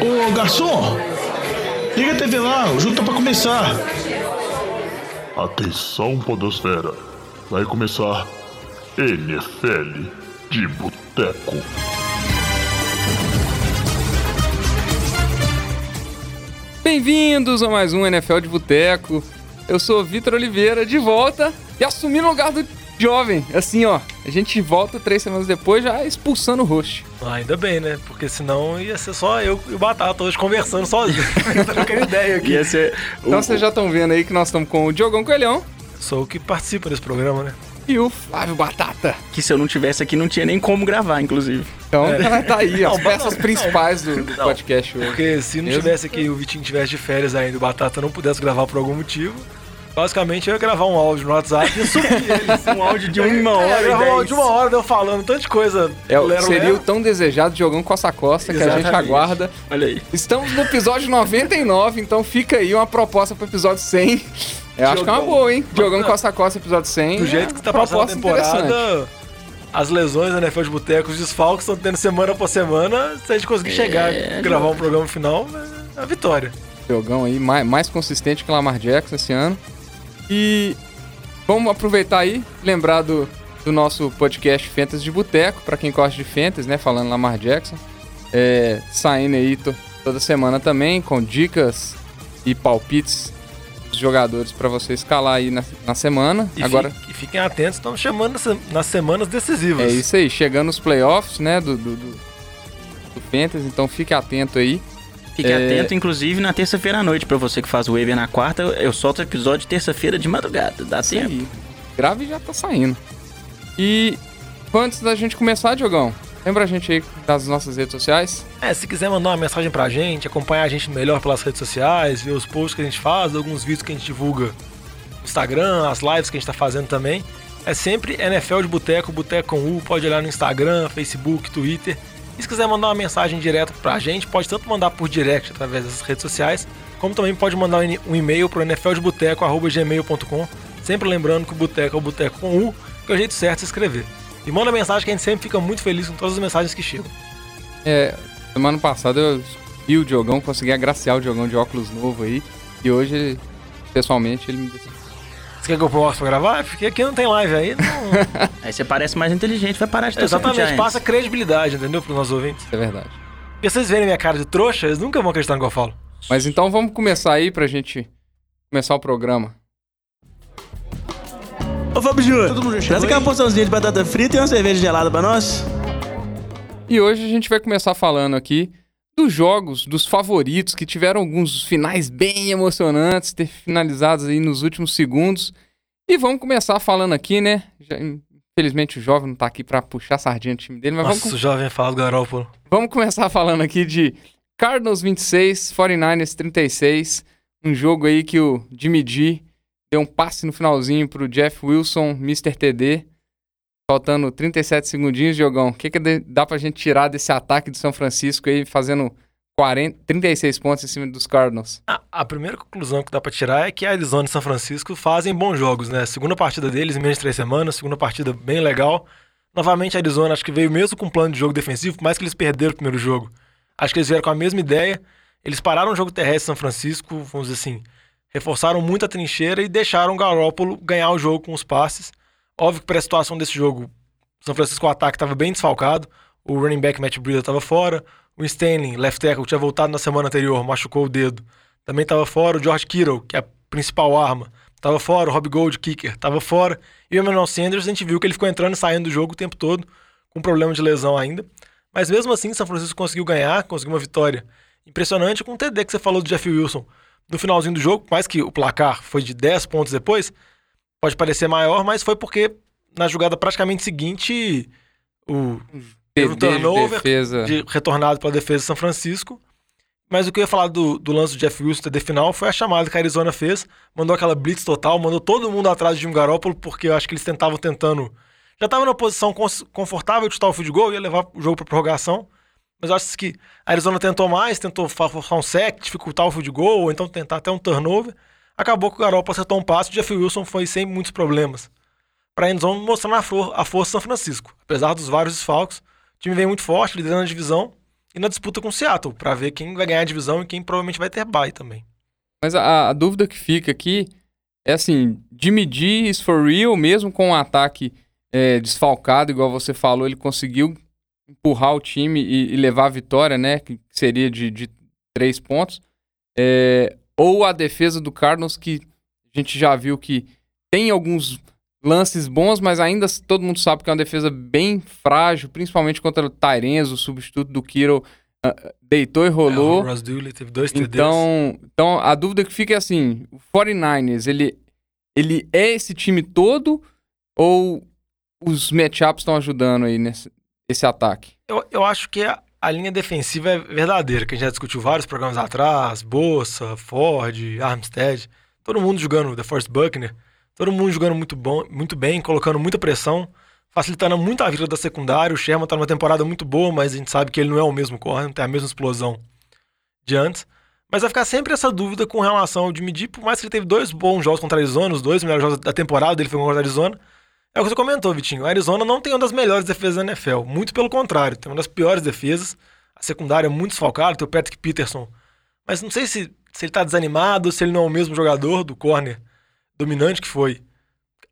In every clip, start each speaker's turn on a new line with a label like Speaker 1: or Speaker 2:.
Speaker 1: Ô garçom, liga a TV lá, o jogo tá pra começar.
Speaker 2: Atenção, Podosfera. Vai começar NFL de Boteco.
Speaker 3: Bem-vindos a mais um NFL de Boteco. Eu sou o Vitor Oliveira, de volta e assumindo o lugar do jovem. Assim, ó, a gente volta três semanas depois já expulsando o host.
Speaker 4: Ah, ainda bem, né? Porque senão ia ser só eu e o Batata hoje conversando sozinho. Trocando ideia aqui.
Speaker 5: Ia ser
Speaker 3: Então
Speaker 5: o-
Speaker 3: vocês já estão vendo aí que nós estamos com o Diogão Coelhão
Speaker 4: Sou o que participa desse programa, né?
Speaker 3: e o Flávio Batata.
Speaker 5: que se eu não tivesse aqui não tinha nem como gravar, inclusive.
Speaker 3: Então
Speaker 4: É.
Speaker 3: tá aí, as
Speaker 4: Não,
Speaker 3: peças
Speaker 4: não,
Speaker 3: principais do, do
Speaker 4: Não.
Speaker 3: podcast hoje.
Speaker 4: Porque se não
Speaker 3: Mesmo?
Speaker 4: tivesse aqui, o Vitinho tivesse de férias ainda e o Batata não pudesse gravar por algum motivo, basicamente eu ia gravar um áudio no WhatsApp e subir ele.
Speaker 5: Um áudio de uma
Speaker 4: É,
Speaker 5: hora
Speaker 4: gravar um áudio de uma hora, eu falando tanta de coisa.
Speaker 3: É,
Speaker 4: lero,
Speaker 3: seria
Speaker 4: lero.
Speaker 3: o tão desejado Diogão Costa Costa que a gente aguarda.
Speaker 5: Olha aí.
Speaker 3: Estamos no episódio 99, então fica aí uma proposta pro episódio 100. Eu acho que é uma boa, hein? Diogão Costa Costa, episódio 100.
Speaker 4: Do jeito que tá passando a temporada, as lesões da NFL de Boteco, os desfalques estão tendo semana após semana. Se a gente conseguir chegar
Speaker 5: É,
Speaker 4: e gravar um programa final, é a vitória.
Speaker 3: Diogão aí, mais, mais consistente que o Lamar Jackson esse ano. E vamos aproveitar aí, lembrar do, do nosso podcast Fantasy de Boteco, pra quem gosta de Fantasy, né? Falando Lamar Jackson. É, saindo aí to- toda semana também, com dicas e palpites dos jogadores pra você escalar aí na, na semana.
Speaker 4: E,
Speaker 3: Agora,
Speaker 4: fi- e fiquem atentos, estamos chamando nas se- nas semanas decisivas.
Speaker 3: é isso aí, chegando os playoffs, né? Do, do, do, do então fique atento aí.
Speaker 5: Fique
Speaker 3: É.
Speaker 5: atento, inclusive, na terça-feira à noite, pra você que faz o waiver na quarta, eu solto o episódio terça-feira de madrugada. Dá
Speaker 3: Isso
Speaker 5: tempo.
Speaker 3: aí. Grave já tá saindo. E antes da gente começar, Diogão, lembra a gente aí das nossas redes sociais?
Speaker 4: É, se quiser mandar uma mensagem pra gente, acompanhar a gente melhor pelas redes sociais, ver os posts que a gente faz, alguns vídeos que a gente divulga no Instagram, as lives que a gente tá fazendo também. É sempre NFL de Boteco, Boteco com U, pode olhar no Instagram, Facebook, Twitter. E se quiser mandar uma mensagem direto pra gente, pode tanto mandar por direct através dessas redes sociais, como também pode mandar um e-mail pro nfldeboteco.gmail.com. Sempre lembrando que o Boteco é o Boteco com U, que é o jeito certo de escrever. E manda mensagem que a gente sempre fica muito feliz com todas as mensagens que chegam.
Speaker 3: É, semana passada eu vi o Diogão, consegui agraciar o Diogão de óculos novo aí. E hoje, pessoalmente, ele me disse.
Speaker 4: Você quer que eu possa pra gravar? Porque aqui não tem live aí. Não...
Speaker 5: Aí você parece mais inteligente, vai parar de pro
Speaker 4: Exatamente, passa credibilidade, entendeu? Pros nossos ouvintes.
Speaker 3: É verdade.
Speaker 4: Porque vocês verem minha cara de trouxa, eles nunca vão acreditar no que eu falo.
Speaker 3: Mas então vamos começar aí pra gente começar o programa.
Speaker 6: Ô Fábio Júnior,
Speaker 1: Todo mundo já
Speaker 6: traz
Speaker 1: chegou
Speaker 6: aquela porçãozinha de batata frita e uma cerveja gelada pra nós.
Speaker 3: E hoje a gente vai começar falando aqui dos jogos, dos favoritos, que tiveram alguns finais bem emocionantes, ter finalizados aí nos últimos segundos. E vamos começar falando aqui, né? Já- infelizmente o jovem não tá aqui pra puxar sardinha do time dele, mas vamos,
Speaker 4: Nossa, o jovem fala do Garópolo.
Speaker 3: vamos começar falando aqui de Cardinals 26, 49ers 36. Um jogo aí que o Jimmy G deu um passe no finalzinho pro Jeff Wilson, Mr. TD. Faltando 37 segundinhos, Diogão. O que, que dá pra gente tirar desse ataque do São Francisco aí, fazendo 40, 36 pontos em cima dos Cardinals?
Speaker 4: A, a primeira conclusão que dá pra tirar é que a Arizona e São Francisco fazem bons jogos, né? Segunda partida deles em menos de três semanas, segunda partida bem legal. Novamente a Arizona acho que veio mesmo com um plano de jogo defensivo, por mais que eles perderam o primeiro jogo. Acho que eles vieram com a mesma ideia. Eles pararam o jogo terrestre São Francisco, vamos dizer assim, reforçaram muito a trincheira e deixaram o Garoppolo ganhar o jogo com os passes. Óbvio que para a situação desse jogo, São Francisco o ataque estava bem desfalcado. O running back Matt Breida estava fora. O Stanley, left tackle, tinha voltado na semana anterior, machucou o dedo. Também estava fora. O George Kittle, que é a principal arma, estava fora. O Rob Gold, kicker, estava fora. E o Emmanuel Sanders, a gente viu que ele ficou entrando e saindo do jogo o tempo todo, com problema de lesão ainda. Mas mesmo assim, São Francisco conseguiu ganhar, conseguiu uma vitória impressionante com o TD que você falou do Jeff Wilson no finalzinho do jogo, mais que o placar foi de 10 pontos depois, pode parecer maior, mas foi porque na jogada praticamente seguinte o teve um
Speaker 3: de
Speaker 4: turnover
Speaker 3: defesa.
Speaker 4: de, retornado pela defesa de São Francisco. Mas o que eu ia falar do, do lance do Jeff Wilson TD final foi a chamada que a Arizona fez, mandou aquela blitz total, mandou todo mundo atrás de um Garópolo, porque eu acho que eles tentavam tentando. Já estavam numa posição confortável de chutar o field goal, ia levar o jogo para prorrogação. Mas eu acho que a Arizona tentou mais, tentou forçar um sec, dificultar o field goal, ou então tentar até um turnover. Acabou que o Garoppolo acertou um passe, o Jeff Wilson foi sem muitos problemas. Para endzone mostrando a, for a força de São Francisco. Apesar dos vários desfalques, o time vem muito forte, liderando a divisão. e na disputa com o Seattle, pra ver quem vai ganhar a divisão e quem provavelmente vai ter bye também.
Speaker 3: Mas a, a dúvida que fica aqui é assim: Jimmy G is for real, mesmo com um ataque é, desfalcado, igual você falou, ele conseguiu empurrar o time e, e levar a vitória, né? Que seria de, de três pontos. É, ou a defesa do Cardinals, que a gente já viu que tem alguns lances bons, mas ainda todo mundo sabe que é uma defesa bem frágil, principalmente contra o Tyrens, o substituto do Kiro, uh, deitou e rolou.
Speaker 4: É, o Ross Dooley teve dois TDs.
Speaker 3: Então, então a dúvida que fica é assim, o 49ers, ele, ele é esse time todo ou os matchups estão ajudando aí nesse esse ataque?
Speaker 4: Eu, eu acho que a, a linha defensiva é verdadeira, que a gente já discutiu vários programas atrás, Bolsa, Ford, Armstead, todo mundo jogando The Force Buckner, todo mundo jogando muito, bom, muito bem, colocando muita pressão, facilitando muito a vida da secundária. O Sherman tá numa temporada muito boa, mas a gente sabe que ele não é o mesmo corner, não tem a mesma explosão de antes. Mas vai ficar sempre essa dúvida com relação ao Jimmy G, por mais que ele teve dois bons jogos contra a Arizona, os dois melhores jogos da temporada dele foi contra a Arizona. É o que você comentou, Vitinho. A Arizona não tem uma das melhores defesas da NFL. Muito pelo contrário, tem uma das piores defesas. A secundária é muito desfalcada, tem o Patrick Peterson. Mas não sei se, se ele tá desanimado, se ele não é o mesmo jogador do corner dominante que foi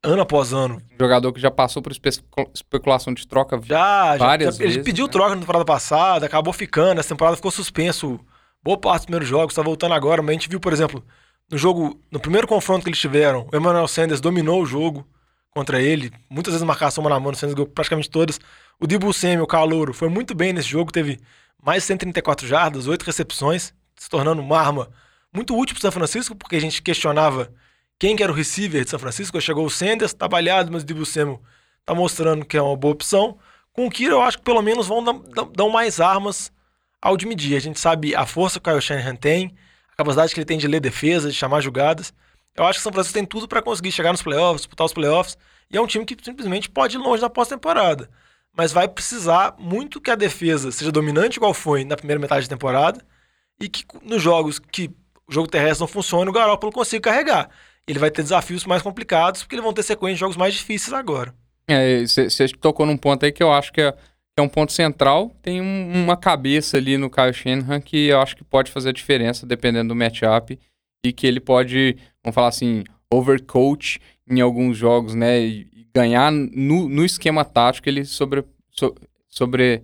Speaker 4: ano após ano.
Speaker 3: Jogador que já passou por espe especulação de troca
Speaker 4: já,
Speaker 3: várias
Speaker 4: já,
Speaker 3: vezes.
Speaker 4: Ele pediu
Speaker 3: né?
Speaker 4: troca na temporada passada, acabou ficando, essa temporada ficou suspenso. Boa parte dos primeiros jogos, tá voltando agora, mas a gente viu, por exemplo, no jogo, no primeiro confronto que eles tiveram, o Emmanuel Sanders dominou o jogo contra ele, muitas vezes marcação mano a mano, Sanders ganhou praticamente todas. O Dibu Samuel, o Calouro, foi muito bem nesse jogo, teve mais de 134 jardas, 8 recepções, se tornando uma arma muito útil para São Francisco, porque a gente questionava quem que era o receiver de São Francisco. Chegou o Sanders, trabalhado, mas o Dibu Samuel tá mostrando que é uma boa opção. Com o Kira, eu acho que pelo menos vão dar, dar mais armas ao de medir. A gente sabe a força que o Kyle Shanahan tem, a capacidade que ele tem de ler defesa, de chamar jogadas. Eu acho que o São Francisco tem tudo para conseguir chegar nos playoffs, disputar os playoffs. E é um time que simplesmente pode ir longe na pós-temporada. Mas vai precisar muito que a defesa seja dominante, igual foi na primeira metade da temporada, e que nos jogos que o jogo terrestre não funciona, o Garoppolo consiga carregar. Ele vai ter desafios mais complicados, porque eles vão ter sequência de jogos mais difíceis agora.
Speaker 3: É, você tocou num ponto aí que eu acho que é, que é um ponto central. Tem um, uma cabeça ali no Kyle Shanahan que eu acho que pode fazer a diferença, dependendo do matchup, e que ele pode, vamos falar assim, overcoach em alguns jogos, né? E, ganhar no, no esquema tático, ele sobre, so, sobre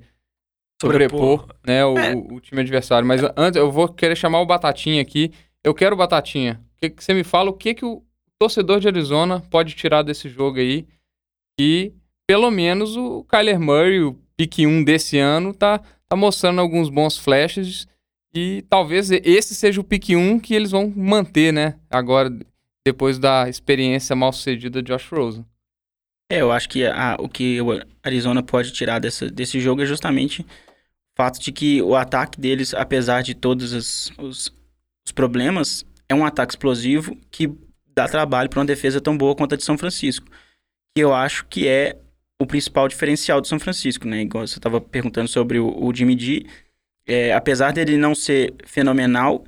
Speaker 3: sobrepor, sobrepor né, o, é. o, o, time adversário. Mas antes, eu vou querer chamar o Batatinha aqui. Eu quero o Batatinha. Que, que você me fala o que, que o torcedor de Arizona pode tirar desse jogo aí? E pelo menos o Kyler Murray, o pique 1 desse ano, tá, tá mostrando alguns bons flashes. E talvez esse seja o pique 1 que eles vão manter, né? Agora, depois da experiência mal sucedida de Josh Rosen.
Speaker 5: É, eu acho que a, o que o Arizona pode tirar dessa, desse jogo é justamente o fato de que o ataque deles, apesar de todos os, os, os problemas, é um ataque explosivo que dá trabalho para uma defesa tão boa quanto a de São Francisco. Que eu acho que é o principal diferencial do São Francisco, né? Igual você estava perguntando sobre o, o Jimmy G. É, apesar dele não ser fenomenal,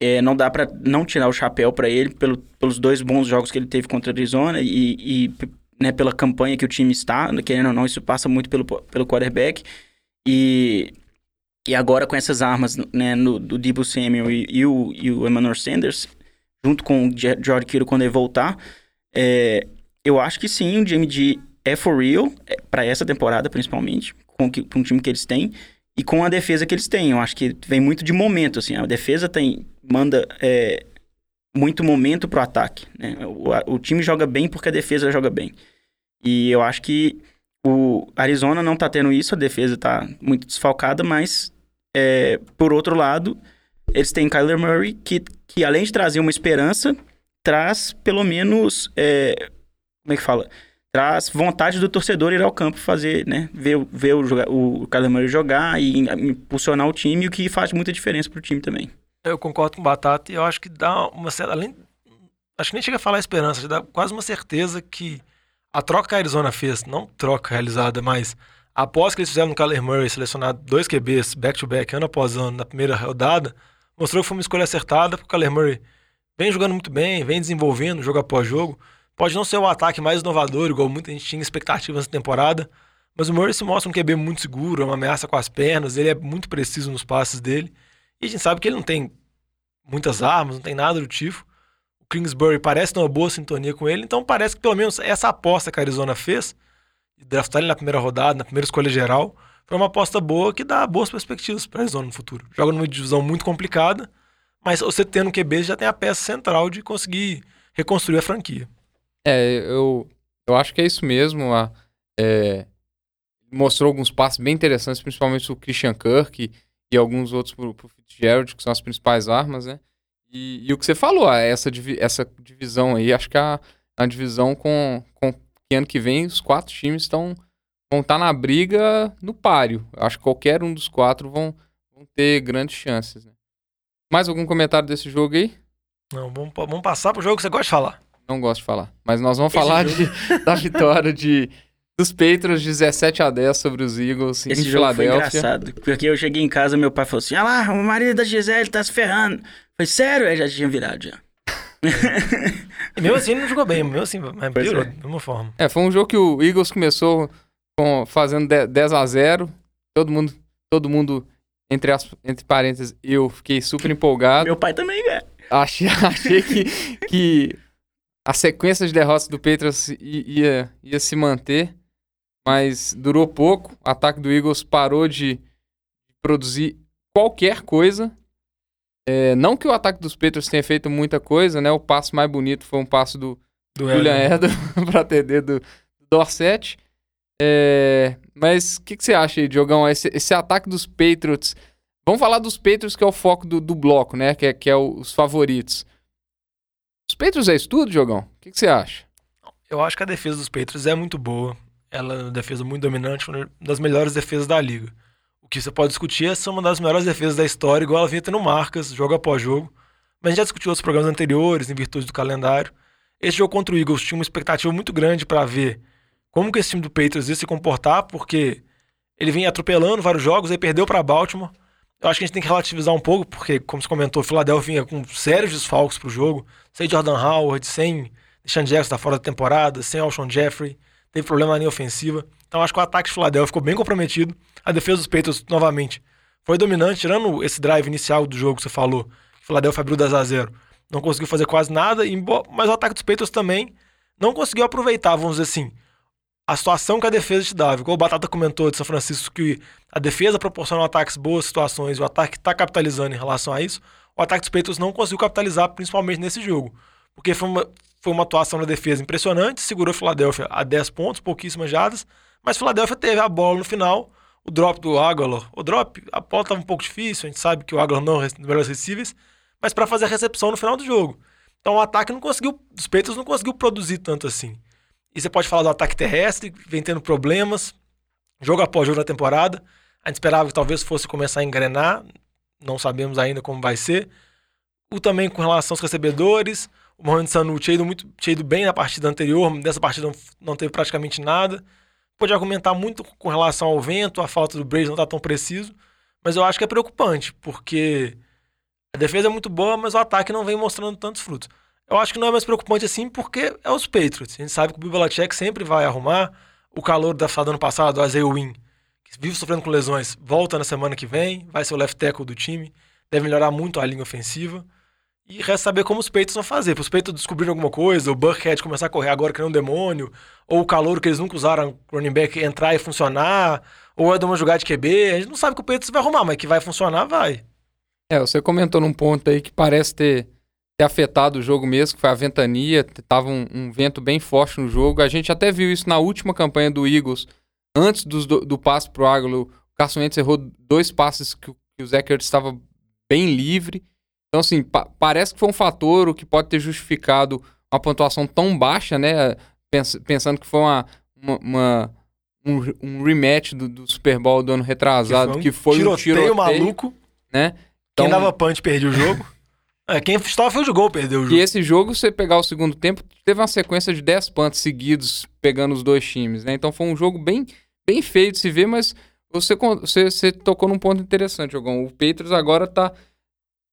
Speaker 5: é, não dá para não tirar o chapéu para ele pelo, pelos dois bons jogos que ele teve contra a Arizona e, e né, pela campanha que o time está, querendo ou não, isso passa muito pelo, pelo quarterback. E, e agora com essas armas né, no, do Debo Samuel e, e, o, e o Emmanuel Sanders, junto com o George Kittle quando ele voltar, é, eu acho que sim, o G é for real, é, para essa temporada principalmente, com, que, com o time que eles têm e com a defesa que eles têm. Eu acho que vem muito de momento, assim. A defesa tem manda é, muito momento pro ataque. Né? O, o, time joga bem porque a defesa joga bem. E eu acho que o Arizona não tá tendo isso, a defesa tá muito desfalcada, mas é, por outro lado, eles têm Kyler Murray, que, que além de trazer uma esperança, traz pelo menos. É, como é que fala? Traz vontade do torcedor ir ao campo fazer, né? Ver, ver o, o Murray jogar e impulsionar o time, o que faz muita diferença pro time também.
Speaker 4: Eu concordo com o Batata e eu acho que dá uma certa. Além, acho que nem chega a falar esperança, dá quase uma certeza que a troca que a Arizona fez, não troca realizada, mas após que eles fizeram no Kyler Murray selecionar dois QBs back-to-back, ano após ano, na primeira rodada, mostrou que foi uma escolha acertada, porque o Kyler Murray vem jogando muito bem, vem desenvolvendo jogo após jogo. Pode não ser o ataque mais inovador, igual muita gente tinha expectativas nessa temporada, Mas o Murray se mostra um QB muito seguro, é uma ameaça com as pernas, ele é muito preciso nos passes dele. E a gente sabe que ele não tem muitas armas, não tem nada do tipo. O Kingsbury parece ter uma boa sintonia com ele, então parece que pelo menos essa aposta que a Arizona fez, de draftar ele na primeira rodada, na primeira escolha geral, foi uma aposta boa que dá boas perspectivas para a Arizona no futuro. Joga numa divisão muito complicada, mas você tendo um QB já tem a peça central de conseguir reconstruir a franquia.
Speaker 3: É, eu, eu acho que é isso mesmo. A, é, mostrou alguns passos bem interessantes, principalmente o Christian Kirk e, alguns outros pro, pro Fitzgerald, que são as principais armas, né? E, e o que você falou, essa, divi essa divisão aí, acho que a, a divisão com, com que ano que vem os quatro times estão vão estar tá na briga no páreo. Acho que qualquer um dos quatro vão, vão ter grandes chances. Né? Mais algum comentário desse jogo aí?
Speaker 4: Não, vamos, vamos passar pro jogo que você gosta de falar.
Speaker 3: Não gosto de falar. Mas nós vamos Esse falar de, da vitória de dos Patriots 17 a 10 sobre os Eagles
Speaker 5: Esse
Speaker 3: em
Speaker 5: jogo
Speaker 3: Filadélfia.
Speaker 5: Foi engraçado, porque eu cheguei em casa meu pai falou assim: "Ah lá, o marido da Gisele tá se ferrando". Foi sério, aí já tinha virado já.
Speaker 4: e mesmo assim não jogou bem, mesmo assim, mas piorou, é. de uma forma.
Speaker 3: É, foi um jogo que o Eagles começou com, fazendo 10 a 0. Todo mundo, todo mundo entre as, entre parênteses, eu fiquei super empolgado.
Speaker 5: Meu pai também, é.
Speaker 3: Achei, achei que, que a sequência de derrotas do Patriots ia, ia se manter mas durou pouco. O ataque do Eagles parou de produzir qualquer coisa. É, não que o ataque dos Patriots tenha feito muita coisa, né? O passo mais bonito foi um passo do, do Julian Edel para TD do, do Dorset. É, mas o que, que, você acha aí, Diogão? Esse, esse, ataque dos Patriots. Vamos falar dos Patriots, que é o foco do, do bloco, né? Que é, que é o, os favoritos. Patriots é isso tudo, Diogão? O que, que você acha?
Speaker 4: Eu acho que a defesa dos Patriots é muito boa ela é uma defesa muito dominante, uma das melhores defesas da liga. O que você pode discutir é se é uma das melhores defesas da história, igual ela vinha tendo marcas, jogo após jogo. Mas a gente já discutiu outros programas anteriores, em virtude do calendário. Esse jogo contra o Eagles tinha uma expectativa muito grande para ver como que esse time do Patriots ia se comportar, porque ele vinha atropelando vários jogos, aí perdeu para Baltimore. Eu acho que a gente tem que relativizar um pouco, porque, como você comentou, o Philadelphia com sérios desfalques pro jogo, sem Jordan Howard, sem Deshaun Jackson tá fora da temporada, sem Alshon Jeffrey teve problema na linha ofensiva. Então acho que o ataque de Philadelphia ficou bem comprometido. A defesa dos Patriots, novamente, foi dominante, tirando esse drive inicial do jogo que você falou. O Philadelphia abriu 10 a 0 Não conseguiu fazer quase nada, mas o ataque dos Patriots também não conseguiu aproveitar, vamos dizer assim, a situação que a defesa te dava. Igual o Batata comentou de São Francisco, que a defesa proporciona ataques boas situações, o ataque está capitalizando em relação a isso. O ataque dos Patriots não conseguiu capitalizar, principalmente nesse jogo. Porque foi uma, foi uma atuação na defesa impressionante, segurou Filadélfia a 10 pontos, pouquíssimas jadas, mas Filadélfia teve a bola no final, o drop do Aguilar. O drop, a bola estava um pouco difícil, a gente sabe que o Aguilar não é um melhores recíveis, mas para fazer a recepção no final do jogo. Então o ataque não conseguiu, os Peitos não conseguiu produzir tanto assim. E você pode falar do ataque terrestre, vem tendo problemas, jogo após jogo na temporada. A gente esperava que talvez fosse começar a engrenar, não sabemos ainda como vai ser. O também com relação aos recebedores, o Mohamed Sanu tinha ido, muito, tinha ido bem na partida anterior, dessa partida não, não teve praticamente nada. Pode argumentar muito com relação ao vento, a falta do Braves não está tão preciso, mas eu acho que é preocupante, porque a defesa é muito boa, mas o ataque não vem mostrando tantos frutos. Eu acho que não é mais preocupante assim, porque é os Patriots. A gente sabe que o Bill Belichick sempre vai arrumar. O calor da do ano passado, o Isaiah Wynn, que vive sofrendo com lesões, volta na semana que vem, vai ser o left tackle do time, deve melhorar muito a linha ofensiva. E resta saber como os peitos vão fazer. Para os peitos descobrirem alguma coisa, o Buckhead começar a correr agora que nem um demônio, ou o calor que eles nunca usaram, running back entrar e funcionar, ou é uma jogada de QB. A gente não sabe que o Peitos vai arrumar, mas que vai funcionar, vai.
Speaker 3: É, você comentou num ponto aí que parece ter, ter afetado o jogo mesmo, que foi a ventania, tava um, um, vento bem forte no jogo. A gente até viu isso na última campanha do Eagles, antes do, do passe pro Águilo, o Carson Wentz errou dois passes que, que o Zachert estava bem livre. Então, assim, pa parece que foi um fator o que pode ter justificado uma pontuação tão baixa, né? Pens pensando que foi uma, uma, uma um, um, rematch do, do, Super Bowl do ano retrasado, que foi um, que foi tiroteio,
Speaker 4: um tiroteio maluco.
Speaker 3: Né?
Speaker 4: Então, quem dava punch perdia o jogo. É, quem estava foi o gol, perdeu o jogo.
Speaker 3: E esse jogo, você pegar o segundo tempo, teve uma sequência de 10 punts seguidos pegando os dois times, né? Então foi um jogo bem, bem feio de se ver, mas você, você, você tocou num ponto interessante, Jogão. O Patriots agora tá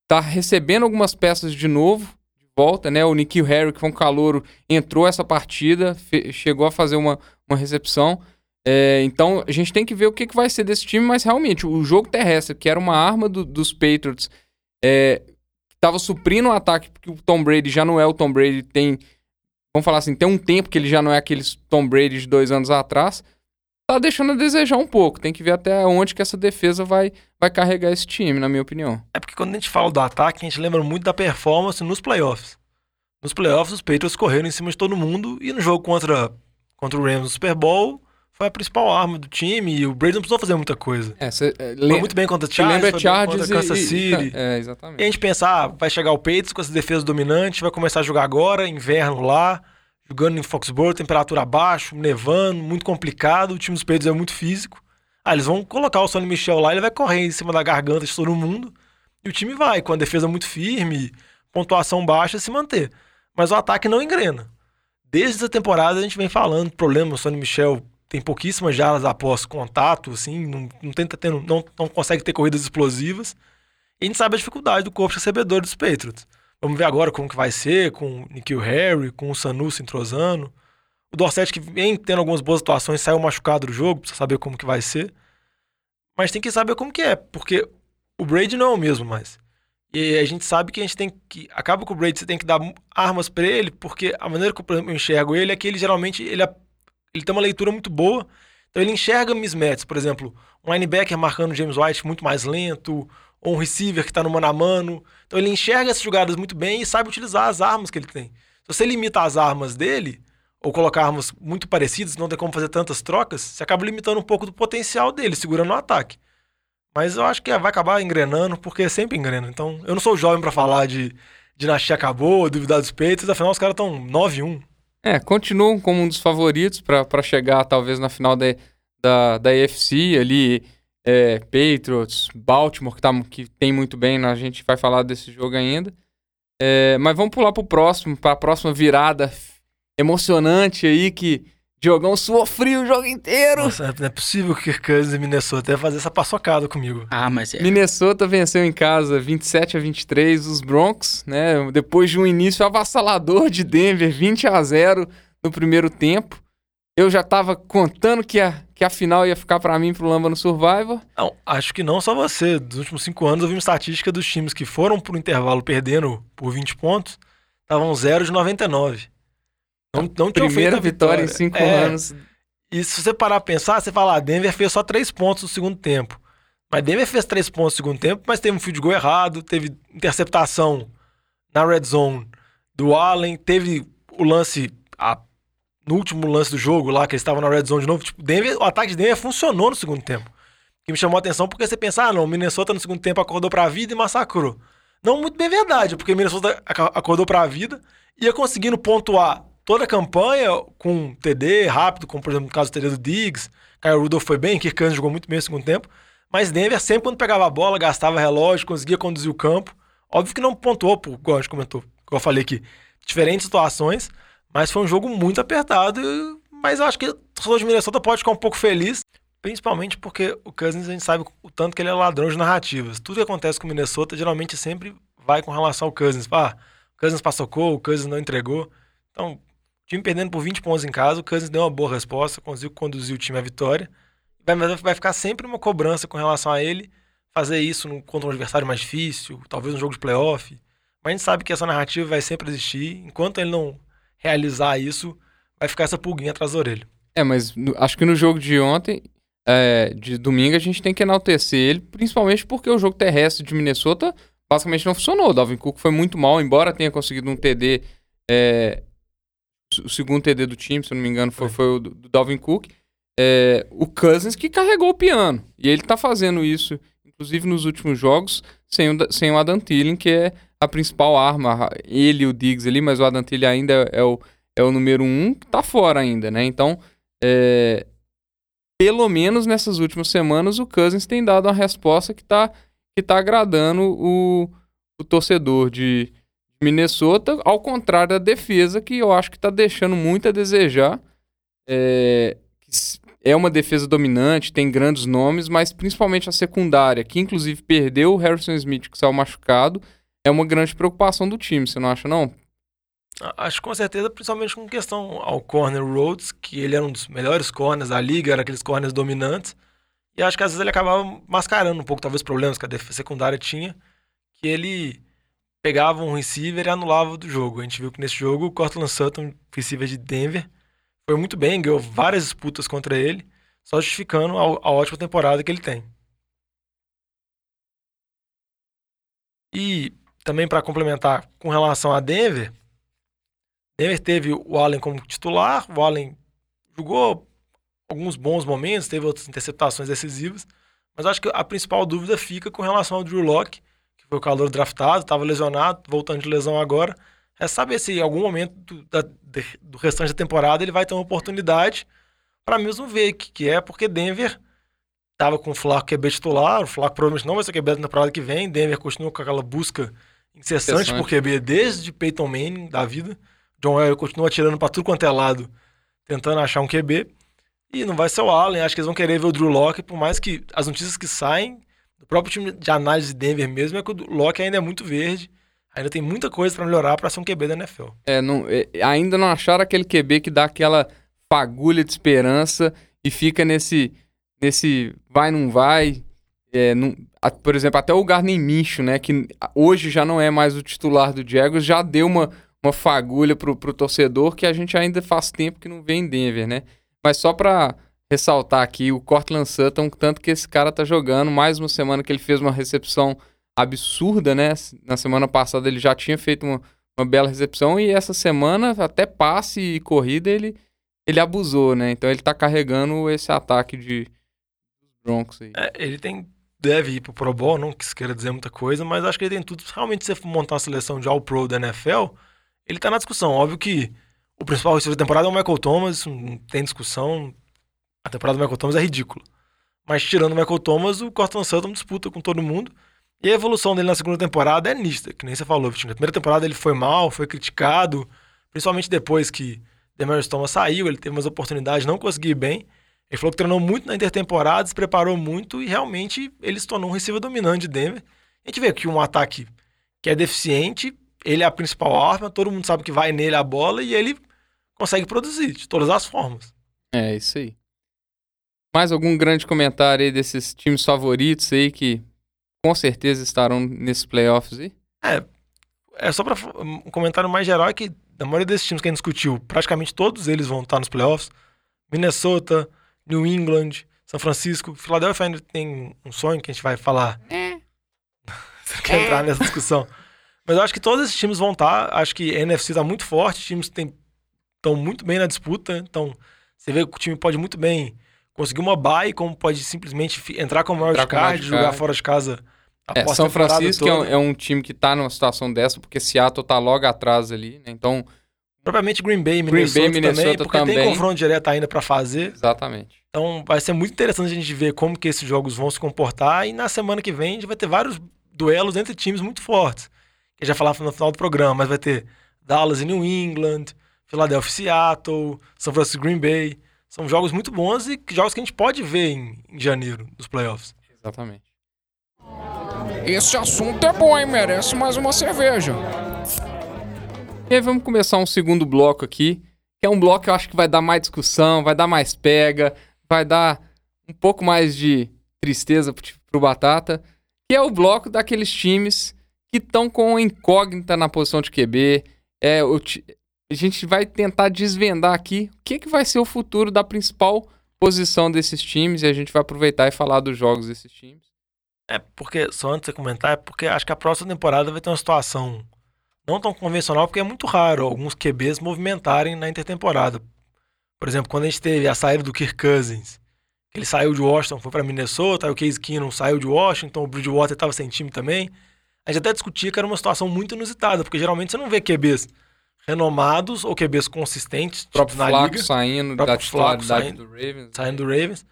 Speaker 3: tá recebendo algumas peças de novo, de volta, né? O Nikhil Harry, que foi um calouro, entrou essa partida, chegou a fazer uma, uma recepção. É, então a gente tem que ver o que, que vai ser desse time, mas realmente o jogo terrestre, que era uma arma do- dos Patriots, é, tava suprindo o ataque, porque o Tom Brady já não é o Tom Brady, tem. Vamos falar assim, tem um tempo que ele já não é aquele Tom Brady de dois anos atrás. Tá deixando a desejar um pouco. Tem que ver até onde que essa defesa vai, vai carregar esse time, na minha opinião.
Speaker 4: É porque quando a gente fala do ataque, a gente lembra muito da performance nos playoffs. Nos playoffs, os Patriots correram em cima de todo mundo e no jogo contra, contra o Rams no Super Bowl foi a principal arma do time e o Brady não precisou fazer muita coisa.
Speaker 3: É, cê, é,
Speaker 4: Foi muito bem contra o Chargers,
Speaker 3: lembra
Speaker 4: foi bem
Speaker 3: Chargers
Speaker 4: contra
Speaker 3: e,
Speaker 4: Kansas
Speaker 3: e-
Speaker 4: City.
Speaker 3: É,
Speaker 4: E
Speaker 3: exatamente.
Speaker 4: a gente pensa, ah, vai chegar o Patriots com essa defesa dominante, vai começar a jogar agora, inverno lá, jogando em Foxborough, temperatura abaixo, nevando, muito complicado, o time dos Patriots é muito físico. Ah, eles vão colocar o Sonny Michel lá, ele vai correr em cima da garganta de todo mundo, e o time vai, com a defesa muito firme, pontuação baixa, se manter. Mas o ataque não engrena. Desde essa temporada a gente vem falando do problema, o Sonny Michel tem pouquíssimas jardas após contato, assim, não, não, tenta tendo, não, não consegue ter corridas explosivas. E a gente sabe a dificuldade do corpo recebedor dos Patriots. Vamos ver agora como que vai ser, com o Nikhil Harry, com o Sanusi entrosando. O Dorset, que vem tendo algumas boas atuações, saiu machucado do jogo, precisa saber como que vai ser. Mas tem que saber como que é, porque o Brady não é o mesmo mais. E a gente sabe que a gente tem que... Acaba com o Brady, você tem que dar armas pra ele, porque a maneira que eu enxergo ele é que ele geralmente... Ele, ele tem uma leitura muito boa, então ele enxerga mismatches, por exemplo, um linebacker marcando James White muito mais lento, ou um receiver que está no mano a mano. Então ele enxerga essas jogadas muito bem e sabe utilizar as armas que ele tem. Se você limita as armas dele, ou colocar armas muito parecidas, não tem como fazer tantas trocas, você acaba limitando um pouco do potencial dele, segurando o ataque. Mas eu acho que vai acabar engrenando, porque sempre engrena. Então, eu não sou jovem para falar de dinastia acabou, duvidar dos peitos, afinal os caras estão 9-1.
Speaker 3: É, continuam como um dos favoritos para chegar talvez na final da, da, da AFC ali. É, Patriots, Baltimore, que, tá, que tem muito bem, né? a gente vai falar desse jogo ainda. É, mas vamos pular pro próximo, para a próxima virada emocionante aí, que Diogão suou frio o jogo inteiro.
Speaker 4: Nossa, não é possível que Kansas e Minnesota ia fazer essa paçocada comigo.
Speaker 5: Ah, mas é.
Speaker 3: Minnesota venceu em casa 27 a 23 os Broncos, né? Depois de um início avassalador de Denver, 20 a 0 no primeiro tempo. Eu já tava contando que a, que a final ia ficar para mim pro Lamba no Survivor.
Speaker 4: Não, acho que não só você. Dos últimos cinco anos eu vi uma estatística dos times que foram pro intervalo perdendo por 20 pontos, estavam 0 de 99. Não, não
Speaker 3: Primeira
Speaker 4: feito a
Speaker 3: vitória em cinco
Speaker 4: É,
Speaker 3: anos.
Speaker 4: E se você parar pra pensar, você fala, ah, Denver fez só três pontos no segundo tempo. Mas Denver fez três pontos no segundo tempo, mas teve um field goal errado, teve interceptação na red zone do Allen, teve o lance, a- no último lance do jogo lá, que eles estavam na red zone de novo. Tipo, Denver, o ataque de Denver funcionou no segundo tempo. Que me chamou a atenção porque você pensa, ah, não, Minnesota no segundo tempo acordou pra vida e massacrou. Não muito bem verdade, porque Minnesota acordou pra vida, ia conseguindo pontuar toda a campanha com TD rápido, como por exemplo no caso do TD do Diggs, Kyle Rudolph foi bem, Kirk Cousins jogou muito bem no segundo tempo, mas Denver sempre quando pegava a bola, gastava relógio, conseguia conduzir o campo. Óbvio que não pontuou, igual a gente comentou, igual eu falei aqui, diferentes situações, mas foi um jogo muito apertado, mas eu acho que o torcedor de Minnesota pode ficar um pouco feliz, principalmente porque o Cousins a gente sabe o tanto que ele é ladrão de narrativas. Tudo que acontece com o Minnesota geralmente sempre vai com relação ao Cousins. Ah, o Cousins passocou, o Cousins não entregou. Então, time perdendo por 20 pontos em casa, o Cousins deu uma boa resposta, conseguiu conduzir o time à vitória. Vai, vai ficar sempre uma cobrança com relação a ele fazer isso contra um adversário mais difícil, talvez um jogo de playoff. Mas a gente sabe que essa narrativa vai sempre existir. Enquanto ele não realizar isso, vai ficar essa pulguinha atrás da orelha.
Speaker 3: É, mas no- acho que no jogo de ontem, é, de domingo, a gente tem que enaltecer ele, principalmente porque o jogo terrestre de Minnesota basicamente não funcionou. O Dalvin Cook foi muito mal, embora tenha conseguido um TD, é, o segundo TD do time, se eu não me engano, foi, foi o do Dalvin Cook. É, o Cousins que carregou o piano. E ele tá fazendo isso, inclusive nos últimos jogos, sem o, sem o Adam Thielen, que é a principal arma. Ele e o Diggs ali, mas o Adam Thielen ainda é o, é o número um, que tá fora ainda, né? Então, é, pelo menos nessas últimas semanas, o Cousins tem dado uma resposta que tá, que tá agradando o, o torcedor de Minnesota, ao contrário da defesa, que eu acho que tá deixando muito a desejar. É, é uma defesa dominante, tem grandes nomes, mas principalmente a secundária, que inclusive perdeu o Harrison Smith, que saiu machucado, é uma grande preocupação do time, você não acha, não?
Speaker 4: Acho com certeza, principalmente com questão ao corner Rhodes, que ele era um dos melhores corners da liga, era aqueles corners dominantes. E acho que às vezes ele acabava mascarando um pouco, talvez, problemas que a defesa secundária tinha, que ele pegava um receiver e anulava do jogo. A gente viu que nesse jogo o Cortland Sutton, receiver de Denver, foi muito bem, ganhou várias disputas contra ele, só justificando a, a ótima temporada que ele tem. E também para complementar com relação a Denver, Denver teve o Allen como titular, o Allen jogou alguns bons momentos, teve outras interceptações decisivas, mas acho que a principal dúvida fica com relação ao Drew Locke, foi o calor draftado, estava lesionado, voltando de lesão agora. É saber se em algum momento do, da- do restante da temporada ele vai ter uma oportunidade para mesmo ver o que, que é, porque Denver estava com o Flaco QB titular, o Flaco provavelmente não vai ser QB na temporada que vem, Denver continua com aquela busca incessante
Speaker 3: Incessante.
Speaker 4: por QB desde Peyton Manning da vida. John Elway continua atirando para tudo quanto é lado, tentando achar um QB. E não vai ser o Allen, acho que eles vão querer ver o Drew Locke, por mais que as notícias que saem do próprio time de análise de Denver mesmo é que o Locke ainda é muito verde, ainda tem muita coisa para melhorar para ser um QB da NFL.
Speaker 3: É, não, é, ainda não acharam aquele QB que dá aquela fagulha de esperança e fica nesse, nesse vai, não vai. É, não- a- por exemplo, até o Garden Minshew, né, que hoje já não é mais o titular do Jaguars, já deu uma, uma fagulha pro, pro torcedor que a gente ainda faz tempo que não vê em Denver, né? Mas só pra ressaltar aqui, o Cortland Sutton, tanto que esse cara tá jogando, mais uma semana que ele fez uma recepção absurda, né? Na semana passada ele já tinha feito uma, uma bela recepção e essa semana até passe e corrida ele ele abusou, né? Então ele tá carregando esse ataque de Broncos aí.
Speaker 4: É, ele tem deve ir pro Pro Bowl, não que queira dizer muita coisa, mas acho que ele tem tudo. Realmente, se for montar uma seleção de All-Pro da NFL, ele tá na discussão. Óbvio que o principal receiver da temporada é o Michael Thomas, não tem discussão. A temporada do Michael Thomas é ridícula. Mas tirando o Michael Thomas, o Cortland Sutton disputa com todo mundo. E a evolução dele na segunda temporada é nítida, que nem você falou, Vitinho. Na primeira temporada ele foi mal, foi criticado, principalmente depois que Demarius Thomas saiu, ele teve umas oportunidades, não conseguiu ir bem. Ele falou que treinou muito na intertemporada, se preparou muito e realmente ele se tornou um receiver dominante de Denver. A gente vê que um ataque que é deficiente, ele é a principal arma, todo mundo sabe que vai nele a bola e ele consegue produzir de todas as formas.
Speaker 3: É, isso aí. Mais algum grande comentário aí desses times favoritos aí que com certeza estarão nesses playoffs aí?
Speaker 4: É só para um comentário mais geral é que da maioria desses times que a gente discutiu, praticamente todos eles vão estar nos playoffs. Minnesota, New England, São Francisco, Philadelphia ainda tem um sonho que a gente vai falar. Você não quer entrar nessa discussão. Mas eu acho que todos esses times vão estar. Acho que a NFC está muito forte, times estão muito bem na disputa. Então, você vê que o time pode muito bem conseguir uma bye, como pode simplesmente entrar
Speaker 3: Entrar
Speaker 4: wild
Speaker 3: como
Speaker 4: card, jogar fora de casa. a
Speaker 3: É, São Francisco é um, é um time que tá numa situação dessa, porque Seattle tá logo atrás ali, né? Então,
Speaker 4: Propriamente Green Bay e
Speaker 3: Green
Speaker 4: Minnesota,
Speaker 3: Bay,
Speaker 4: também,
Speaker 3: Minnesota
Speaker 4: porque
Speaker 3: também.
Speaker 4: tem confronto direto ainda pra fazer.
Speaker 3: exatamente.
Speaker 4: Então vai ser muito interessante a gente ver como que esses jogos vão se comportar e na semana que vem a gente vai ter vários duelos entre times muito fortes. Que eu já falava no final do programa, mas vai ter Dallas e New England, Philadelphia e Seattle, São Francisco e Green Bay. São jogos muito bons e jogos que a gente pode ver em, em janeiro, nos playoffs.
Speaker 3: Exatamente.
Speaker 7: Esse assunto é bom, hein? Merece mais uma cerveja.
Speaker 3: E aí vamos começar um segundo bloco aqui, que é um bloco que eu acho que vai dar mais discussão, vai dar mais pega, vai dar um pouco mais de tristeza pro, pro Batata, que é o bloco daqueles times que estão com incógnita na posição de QB. É, a gente vai tentar desvendar aqui o que, que vai ser o futuro da principal posição desses times e a gente vai aproveitar e falar dos jogos desses times.
Speaker 4: É porque, só antes de você comentar, é porque acho que a próxima temporada vai ter uma situação não tão convencional, porque é muito raro alguns QBs movimentarem na intertemporada. Por exemplo, quando a gente teve a saída do Kirk Cousins, que ele saiu de Washington, foi para Minnesota, o Case Keenum saiu de Washington, o Bridgewater estava sem time também. A gente até discutia que era uma situação muito inusitada, porque geralmente você não vê QBs renomados ou QBs consistentes
Speaker 3: O próprio
Speaker 4: na
Speaker 3: Flaco
Speaker 4: liga
Speaker 3: saindo
Speaker 4: próprio
Speaker 3: da titularidade
Speaker 4: Flaco
Speaker 3: do Ravens.
Speaker 4: saindo do Ravens.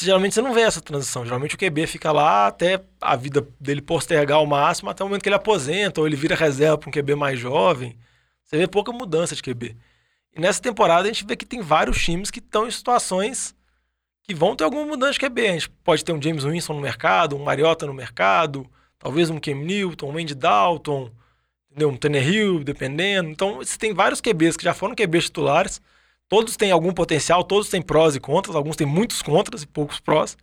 Speaker 4: Geralmente você não vê essa transição. Geralmente o QB fica lá até a vida dele postergar ao máximo, até o momento que ele aposenta, ou ele vira reserva para um QB mais jovem. Você vê pouca mudança de QB. E nessa temporada a gente vê que tem vários times que estão em situações que vão ter alguma mudança de QB. A gente pode ter um James Winston no mercado, um Mariota no mercado, talvez um Cam Newton, um Andy Dalton. Um Tannehill, dependendo. Então, você tem vários QBs que já foram QBs titulares. Todos têm algum potencial, todos têm prós e contras, alguns têm muitos contras e poucos prós.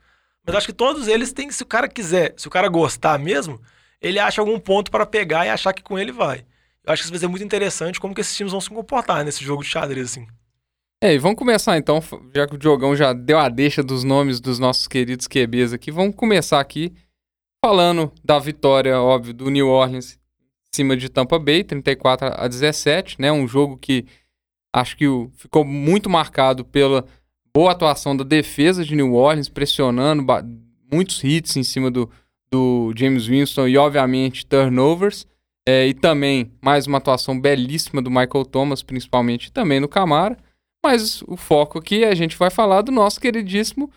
Speaker 4: Mas acho que todos eles têm, se o cara quiser, se o cara gostar mesmo, ele acha algum ponto para pegar e achar que com ele vai. Eu acho que isso vai ser muito interessante como que esses times vão se comportar nesse jogo de xadrez, assim.
Speaker 3: É, e vamos começar então, já que o Diogão já deu a deixa dos nomes dos nossos queridos QBs aqui, vamos começar aqui falando da vitória, óbvio, do New Orleans cima de Tampa Bay, 34 a 17, né? Um jogo que acho que ficou muito marcado pela boa atuação da defesa de New Orleans, pressionando muitos hits em cima do, do James Winston e, obviamente, turnovers. É, e também mais uma atuação belíssima do Michael Thomas, principalmente também no Camara. Mas o foco aqui a gente vai falar do nosso queridíssimo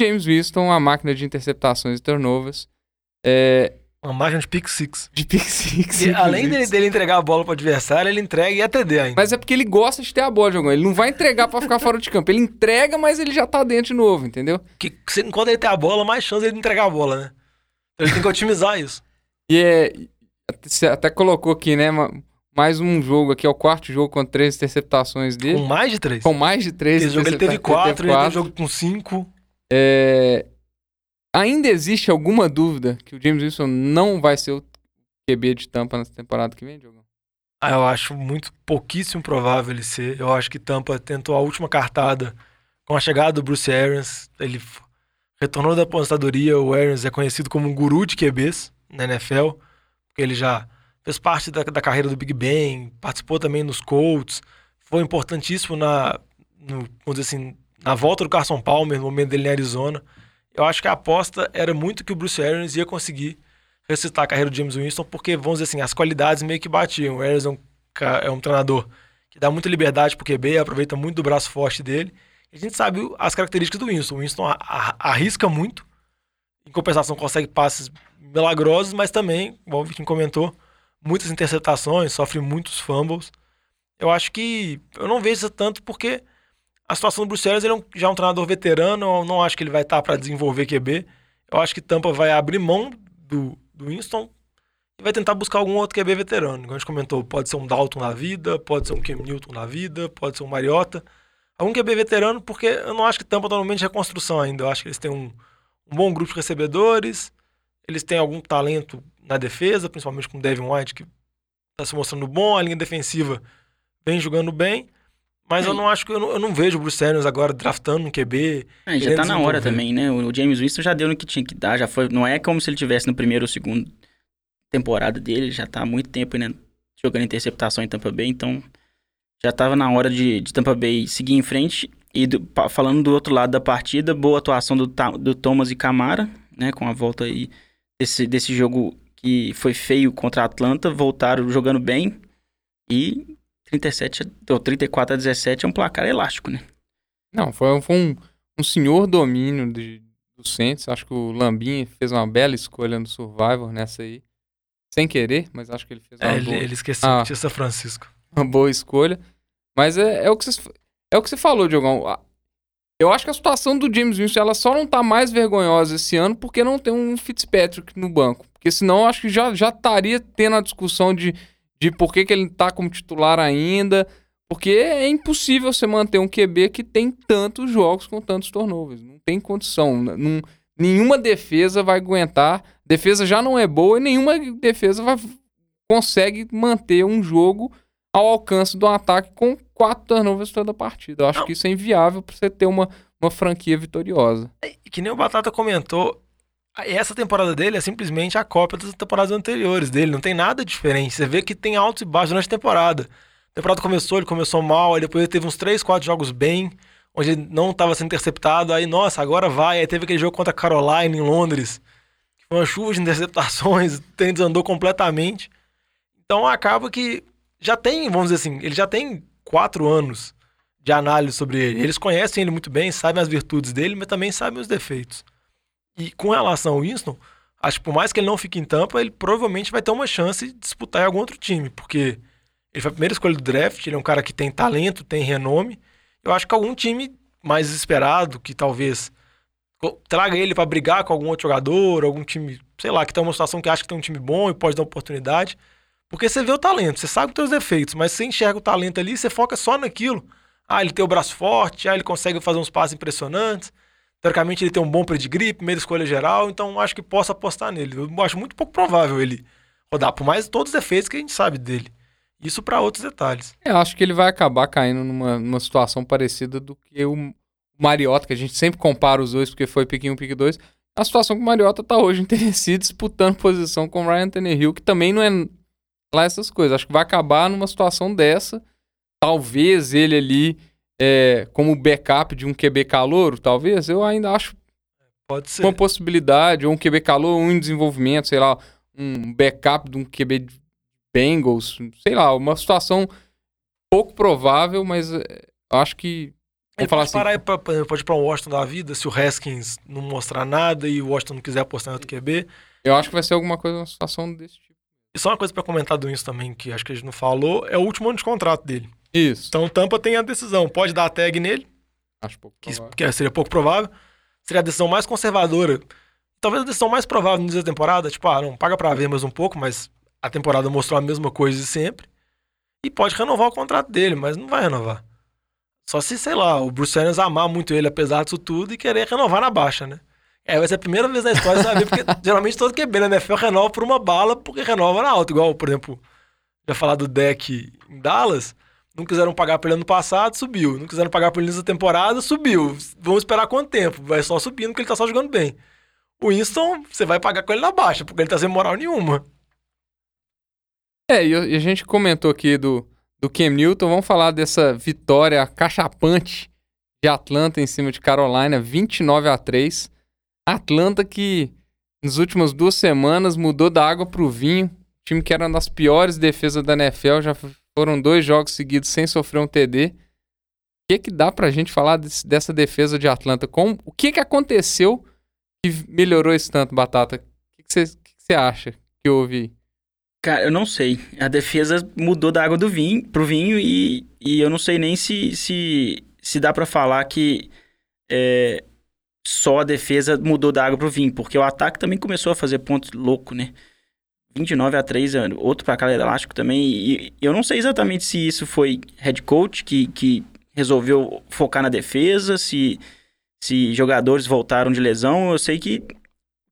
Speaker 3: James Winston, a máquina de interceptações e turnovers. É,
Speaker 4: Uma máquina de pick six.
Speaker 3: de pick six.
Speaker 4: E além dele, dele entregar a bola pro adversário, ele entrega e é TD ainda.
Speaker 3: Mas é porque ele gosta de ter a bola, Jogão. Ele não vai entregar pra ficar fora de campo. Ele entrega, mas ele já tá dentro de novo, entendeu?
Speaker 4: Que, enquanto ele tem a bola, mais chance dele entregar a bola, né? Ele tem que otimizar isso.
Speaker 3: E é. Você até colocou aqui, né? ma- Mais um jogo aqui, é o quarto jogo com três interceptações dele.
Speaker 4: Com mais de três.
Speaker 3: Com mais de três
Speaker 4: Esse jogo ele teve quatro, ele teve jogo com cinco.
Speaker 3: É, Ainda existe alguma dúvida que o James Wilson não vai ser o QB de Tampa nessa temporada que vem, Diogão?
Speaker 4: Ah, eu acho muito pouquíssimo provável ele ser. Eu acho que Tampa tentou a última cartada com a chegada do Bruce Arians. Ele retornou da aposentadoria. O Arians é conhecido como um guru de QBs na NFL, porque ele já fez parte da, da carreira do Big Ben, participou também nos Colts, foi importantíssimo na, no, vamos dizer assim, na volta do Carson Palmer, no momento dele em Arizona. Eu acho que a aposta era muito que o Bruce Arians ia conseguir ressuscitar a carreira do James Winston, porque, vamos dizer assim, as qualidades meio que batiam. O Arians é um, é um treinador que dá muita liberdade pro QB, aproveita muito do braço forte dele. A gente sabe as características do Winston. O Winston arrisca muito, em compensação consegue passes milagrosos, mas também, como o Viking comentou, muitas interceptações, sofre muitos fumbles. Eu acho que eu não vejo isso tanto porque a situação do Bruce Arians, ele é um- já é um treinador veterano, eu não acho que ele vai estar para desenvolver QB. Eu acho que Tampa vai abrir mão do, do Winston e vai tentar buscar algum outro QB veterano. Como a gente comentou, pode ser um Dalton na vida, pode ser um Cam Newton na vida, pode ser um Mariota. Algum QB veterano, porque eu não acho que Tampa está de reconstrução ainda. Eu acho que eles têm um, um bom grupo de recebedores, eles têm algum talento na defesa, principalmente com o Devin White, que está se mostrando bom, a linha defensiva vem jogando bem. Mas
Speaker 5: É,
Speaker 4: eu não acho que eu não, eu não vejo o Bruce Arians agora draftando um QB.
Speaker 5: É, já tá na hora também, né? O James Winston já deu no que tinha que dar, já foi. Não é como se ele tivesse no primeiro ou segundo temporada dele, já tá há muito tempo né, jogando interceptação em Tampa Bay, então já tava na hora de, de Tampa Bay seguir em frente. E do- falando do outro lado da partida, boa atuação do, do Thomas e Camara, né? Com a volta aí desse, desse jogo que foi feio contra a Atlanta, voltaram jogando bem e 37, ou 34 a 17 é um placar elástico, né?
Speaker 3: Não, foi, foi um, um senhor domínio de, do Saints. Acho que o Lambinha fez uma bela escolha no Survivor nessa aí. Sem querer, mas acho que ele fez uma,
Speaker 4: É, ele,
Speaker 3: boa,
Speaker 4: ele esqueceu
Speaker 3: Ah.
Speaker 4: que tinha São Francisco.
Speaker 3: uma boa escolha. Mas é, é, o que você, é o que você falou, Diogão. Eu acho que a situação do James Winston ela só não tá mais vergonhosa esse ano porque não tem um Fitzpatrick no banco. Porque senão eu acho que já, já estaria tendo a discussão de, de por que, que ele tá como titular ainda. Porque é impossível você manter um QB que tem tantos jogos com tantos turnovers. Não tem condição. Não- nenhuma defesa vai aguentar. Defesa já não é boa e nenhuma defesa vai, consegue manter um jogo ao alcance do ataque com quatro turnovers toda a partida. Eu acho
Speaker 4: Não.
Speaker 3: que isso é inviável para você ter uma, uma franquia vitoriosa.
Speaker 4: E que nem o Batata comentou, essa temporada dele é simplesmente a cópia das temporadas anteriores dele. Não tem nada diferente. Você vê que tem altos e baixos durante a temporada. A temporada começou, ele começou mal, aí depois ele teve uns 3, 4 jogos bem, onde ele não estava sendo interceptado. Aí, nossa, agora vai. Aí teve aquele jogo contra a Carolina em Londres, que foi uma chuva de interceptações, o desandou completamente. Então acaba que já tem, vamos dizer assim, ele já tem quatro anos de análise sobre ele. Eles conhecem ele muito bem, sabem as virtudes dele, mas também sabem os defeitos. E com relação ao Winston, acho que por mais que ele não fique em tampa, ele provavelmente vai ter uma chance de disputar em algum outro time, porque ele foi a primeira escolha do draft, ele é um cara que tem talento, tem renome. Eu acho que algum time mais esperado, que talvez traga ele para brigar com algum outro jogador, algum time, sei lá, que tem uma situação que acha que tem um time bom e pode dar oportunidade, Porque você vê o talento, você sabe os seus defeitos, mas você enxerga o talento ali, você foca só naquilo. Ah, ele tem o braço forte, ah, ele consegue fazer uns passos impressionantes. Teoricamente, ele tem um bom pedigree, primeira escolha geral, então acho que posso apostar nele. Eu acho muito pouco provável ele rodar, por mais todos os defeitos que a gente sabe dele. Isso para outros detalhes.
Speaker 3: Eu acho que ele vai acabar caindo numa, numa situação parecida do que o Mariota, que a gente sempre compara os dois, porque foi pique 1, pique 2. A situação que o Mariota tá hoje em disputando posição com o Ryan Tannehill, que também não é lá essas coisas. Acho que vai acabar numa situação dessa. Talvez ele ali, é, como backup de um QB calouro, talvez, eu ainda acho
Speaker 4: Pode ser.
Speaker 3: uma possibilidade, ou um QB calor, um em desenvolvimento, sei lá, um backup de um QB de Bengals, sei lá, uma situação pouco provável, mas é, acho que.
Speaker 4: Ele
Speaker 3: falar
Speaker 4: pode,
Speaker 3: assim.
Speaker 4: parar pra- pode ir pra um Washington da vida, se o Haskins não mostrar nada e o Washington não quiser apostar em outro QB.
Speaker 3: Eu acho que vai ser alguma coisa, uma situação desse tipo.
Speaker 4: E só uma coisa pra comentar do Winston também, que acho que a gente não falou, é o último ano de contrato dele.
Speaker 3: Isso.
Speaker 4: Então o Tampa tem a decisão, pode dar a tag nele,
Speaker 3: Acho pouco provável.
Speaker 4: que seria pouco provável. Seria a decisão mais conservadora. Talvez a decisão mais provável no início da temporada, tipo, ah, não, paga pra ver mais um pouco, mas a temporada mostrou a mesma coisa de sempre. E pode renovar o contrato dele, mas não vai renovar. Só se, sei lá, o Bruce Arians amar muito ele, apesar disso tudo, e querer renovar na baixa, né? É, vai ser a primeira vez na história, você vai ver, porque geralmente todo QB na NFL renova por uma bala, porque renova na alta. Igual, por exemplo, já falar do deck em Dallas, não quiseram pagar pra ele ano passado, subiu. Não quiseram pagar pra ele nessa temporada, subiu. Vamos esperar quanto tempo? Vai só subindo, porque ele tá só jogando bem. O Winston, você vai pagar com ele na baixa, porque ele tá sem moral nenhuma.
Speaker 3: É, e a gente comentou aqui do, do Cam Newton. Vamos falar dessa vitória cachapante de Atlanta em cima de Carolina, 29 a 3. Atlanta que nas últimas duas semanas mudou da água pro vinho. Time que era uma das piores defesas da NFL, já foram dois jogos seguidos sem sofrer um TD. O que que dá pra gente falar desse- dessa defesa de Atlanta? Como, o que que aconteceu que melhorou esse tanto, Batata? O que você acha que houve?
Speaker 5: Cara, eu não sei. A defesa mudou da água do vinho pro vinho e, e eu não sei nem se, se, se dá pra falar que é, só a defesa mudou da água pro vinho, porque o ataque também começou a fazer pontos louco, né? 29 a 3, é outro pra cada elástico também. E eu não sei exatamente se isso foi head coach que, que resolveu focar na defesa, se, se jogadores voltaram de lesão. Eu sei que o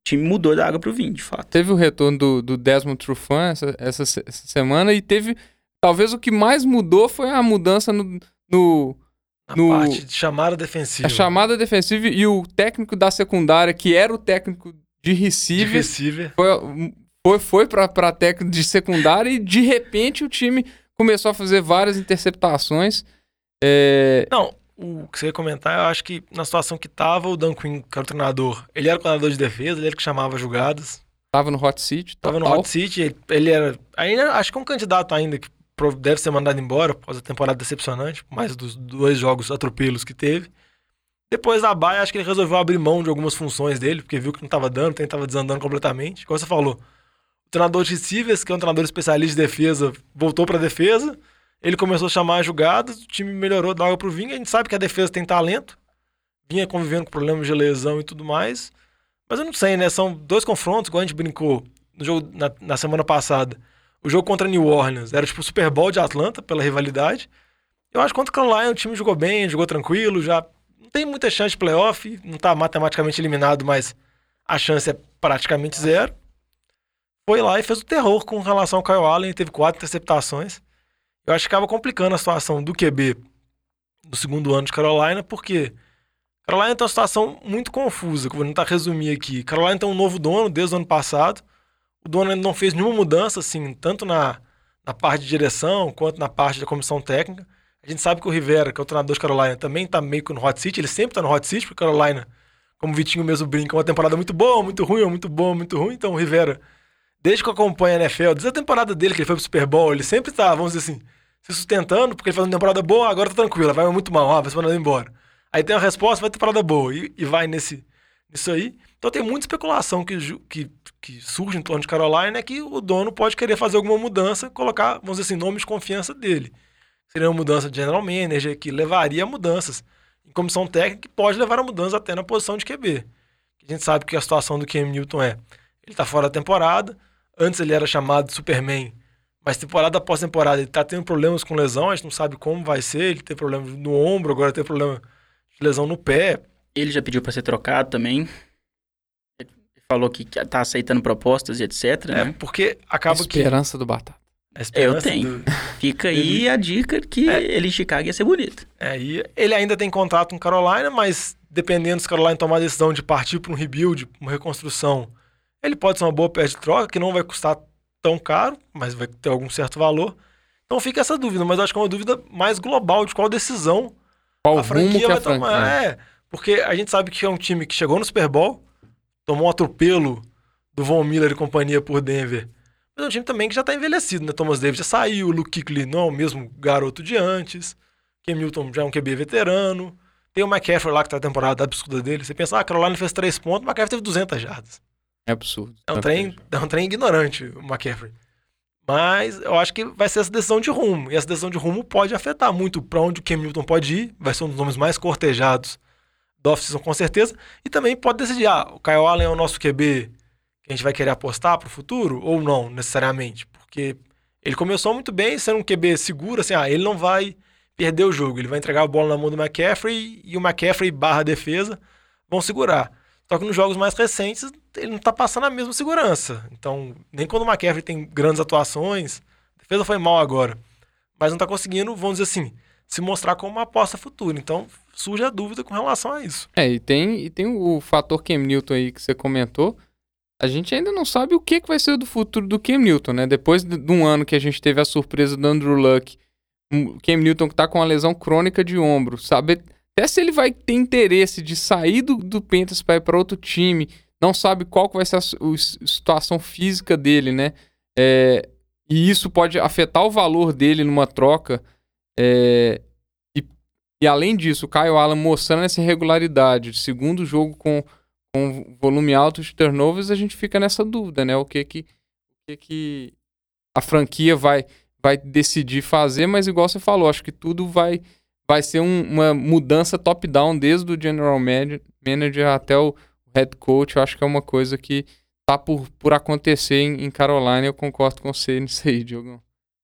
Speaker 5: time mudou da água pro vinho, de fato.
Speaker 3: Teve o retorno do, do Desmond Trufant essa, essa, essa semana e teve. Talvez o que mais mudou foi a mudança no, no- No-
Speaker 4: parte de chamada defensiva.
Speaker 3: a chamada defensiva e o técnico da secundária, que era o técnico de
Speaker 4: de
Speaker 3: receiver,
Speaker 4: receiver.
Speaker 3: foi, foi, foi pra, pra técnico de secundária e de repente o time começou a fazer várias interceptações. É,
Speaker 4: Não, o que você ia comentar, eu acho que na situação que tava, o Dan Quinn, que era o treinador, ele era o coordenador de defesa, ele era que chamava jogadas.
Speaker 3: tava no hot seat.
Speaker 4: Tava no
Speaker 3: total.
Speaker 4: hot seat, ele, ele era. Ainda, acho que é um candidato ainda que deve ser mandado embora causa da temporada decepcionante, mais dos dois jogos atropelos que teve. Depois da baia, acho que ele resolveu abrir mão de algumas funções dele, porque viu que não tava dando, tem tava desandando completamente. Como você falou, o treinador de receivers, que é um treinador especialista de defesa, voltou pra defesa. Ele começou a chamar as jogadas, o time melhorou da água pro vinho. A gente sabe que a defesa tem talento, vinha convivendo com problemas de lesão e tudo mais. Mas eu não sei, né? São dois confrontos, igual a gente brincou no jogo na, na semana passada. O jogo contra New Orleans era tipo o Super Bowl de Atlanta, pela rivalidade. Eu acho que contra o Carolina o time jogou bem, jogou tranquilo, já não tem muita chance de playoff, não tá matematicamente eliminado, mas a chance é praticamente zero. Foi lá e fez o terror com relação ao Kyle Allen, teve quatro interceptações. Eu acho que acaba complicando a situação do QB do segundo ano de Carolina, porque Carolina tem uma situação muito confusa, que eu vou tentar resumir aqui. Carolina tem um novo dono desde o ano passado. O dono ainda não fez nenhuma mudança, assim, tanto na, na parte de direção quanto na parte da comissão técnica. A gente sabe que o Rivera, que é o treinador de Carolina, também tá meio que no hot seat. Ele sempre tá no hot seat, porque Carolina, como o Vitinho mesmo brinca, é uma temporada muito boa, muito ruim, muito boa, muito ruim. Então o Rivera, desde que eu acompanho a NFL, desde a temporada dele que ele foi pro Super Bowl, ele sempre tá, vamos dizer assim, se sustentando, porque ele faz uma temporada boa, agora tá tranquilo, vai muito mal, ah, vai ser mandado embora. Aí tem a resposta, vai ter temporada boa, e, e vai nesse, nisso aí. Então tem muita especulação que, que, que surge em torno de Carolina, é que o dono pode querer fazer alguma mudança, colocar, vamos dizer assim, nome de confiança dele. Seria uma mudança de general manager, que levaria a mudanças. Em comissão técnica, que pode levar a mudança até na posição de QB. A gente sabe que a situação do Cam Newton é, ele tá fora da temporada, antes ele era chamado de Superman, Mas temporada após temporada ele tá tendo problemas com lesão, a gente não sabe como vai ser. Ele tem problema no ombro, agora tem problema de lesão no pé.
Speaker 5: Ele já pediu pra ser trocado também. Ele falou que tá aceitando propostas e etc,
Speaker 4: É,
Speaker 5: né?
Speaker 4: porque acaba que.
Speaker 3: Esperança do Batata.
Speaker 4: a
Speaker 5: Eu
Speaker 4: esperança
Speaker 5: tenho.
Speaker 4: do-
Speaker 5: Fica aí a dica que
Speaker 4: É.
Speaker 5: ele em Chicago ia ser bonito.
Speaker 4: É, e ele ainda tem contrato com Carolina, mas dependendo se Carolina tomar a decisão de partir para um rebuild, uma reconstrução, ele pode ser uma boa peça de troca, que não vai custar tão caro, mas vai ter algum certo valor. Então fica essa dúvida, mas eu acho que é uma dúvida mais global de qual decisão
Speaker 3: Qual
Speaker 4: a franquia vai
Speaker 3: a franquia...
Speaker 4: tomar. É, porque a gente sabe que é um time que chegou no Super Bowl, tomou um atropelo do Von Miller e companhia por Denver. Mas é um time também que já tá envelhecido, né? Thomas Davis já saiu, o Luke Kuechly não é o mesmo garoto de antes, Ken Milton já é um QB veterano, tem o McCaffrey lá que tá a temporada absurda dele. Você pensa, ah, a Carolina fez 3 pontos, o McCaffrey teve 200 jardas.
Speaker 3: É absurdo.
Speaker 4: É um, trem, é um trem ignorante, o McCaffrey. Mas eu acho que vai ser essa decisão de rumo. E essa decisão de rumo pode afetar muito para onde o Cam Newton pode ir. Vai ser um dos nomes mais cortejados da off-season, com certeza. E também pode decidir, ah, o Kyle Allen é o nosso QB que a gente vai querer apostar para o futuro ou não, necessariamente. Porque ele começou muito bem sendo um QB seguro, assim, ah, ele não vai perder o jogo. Ele vai entregar a bola na mão do McCaffrey e o McCaffrey barra defesa vão segurar. Só que nos jogos mais recentes, ele não tá passando a mesma segurança. Então, nem quando o McCaffrey tem grandes atuações, a defesa foi mal agora. Mas não tá conseguindo, vamos dizer assim, se mostrar como uma aposta futura. Então, surge a dúvida com relação a isso.
Speaker 3: É, e tem, e tem o fator Cam Newton aí que você comentou. A gente ainda não sabe o que, que vai ser do futuro do Cam Newton, né? Depois de, um ano que a gente teve a surpresa do Andrew Luck, o Cam Newton que tá com uma lesão crônica de ombro, sabe? Até se ele vai ter interesse de sair do, do para ir para outro time, não sabe qual vai ser a, a situação física dele, né? É, e isso pode afetar o valor dele numa troca. É, e, e além disso, o Kyle Allen mostrando essa irregularidade, segundo jogo com, com volume alto de turnovers, a gente fica nessa dúvida, né? O que que, o que, que a franquia vai, vai decidir fazer, mas igual você falou, acho que tudo vai, vai ser um- uma mudança top-down, desde o general manager até o head coach. Eu acho que é uma coisa que tá por, por acontecer em, em Carolina. Eu concordo com você nisso aí, Diogão.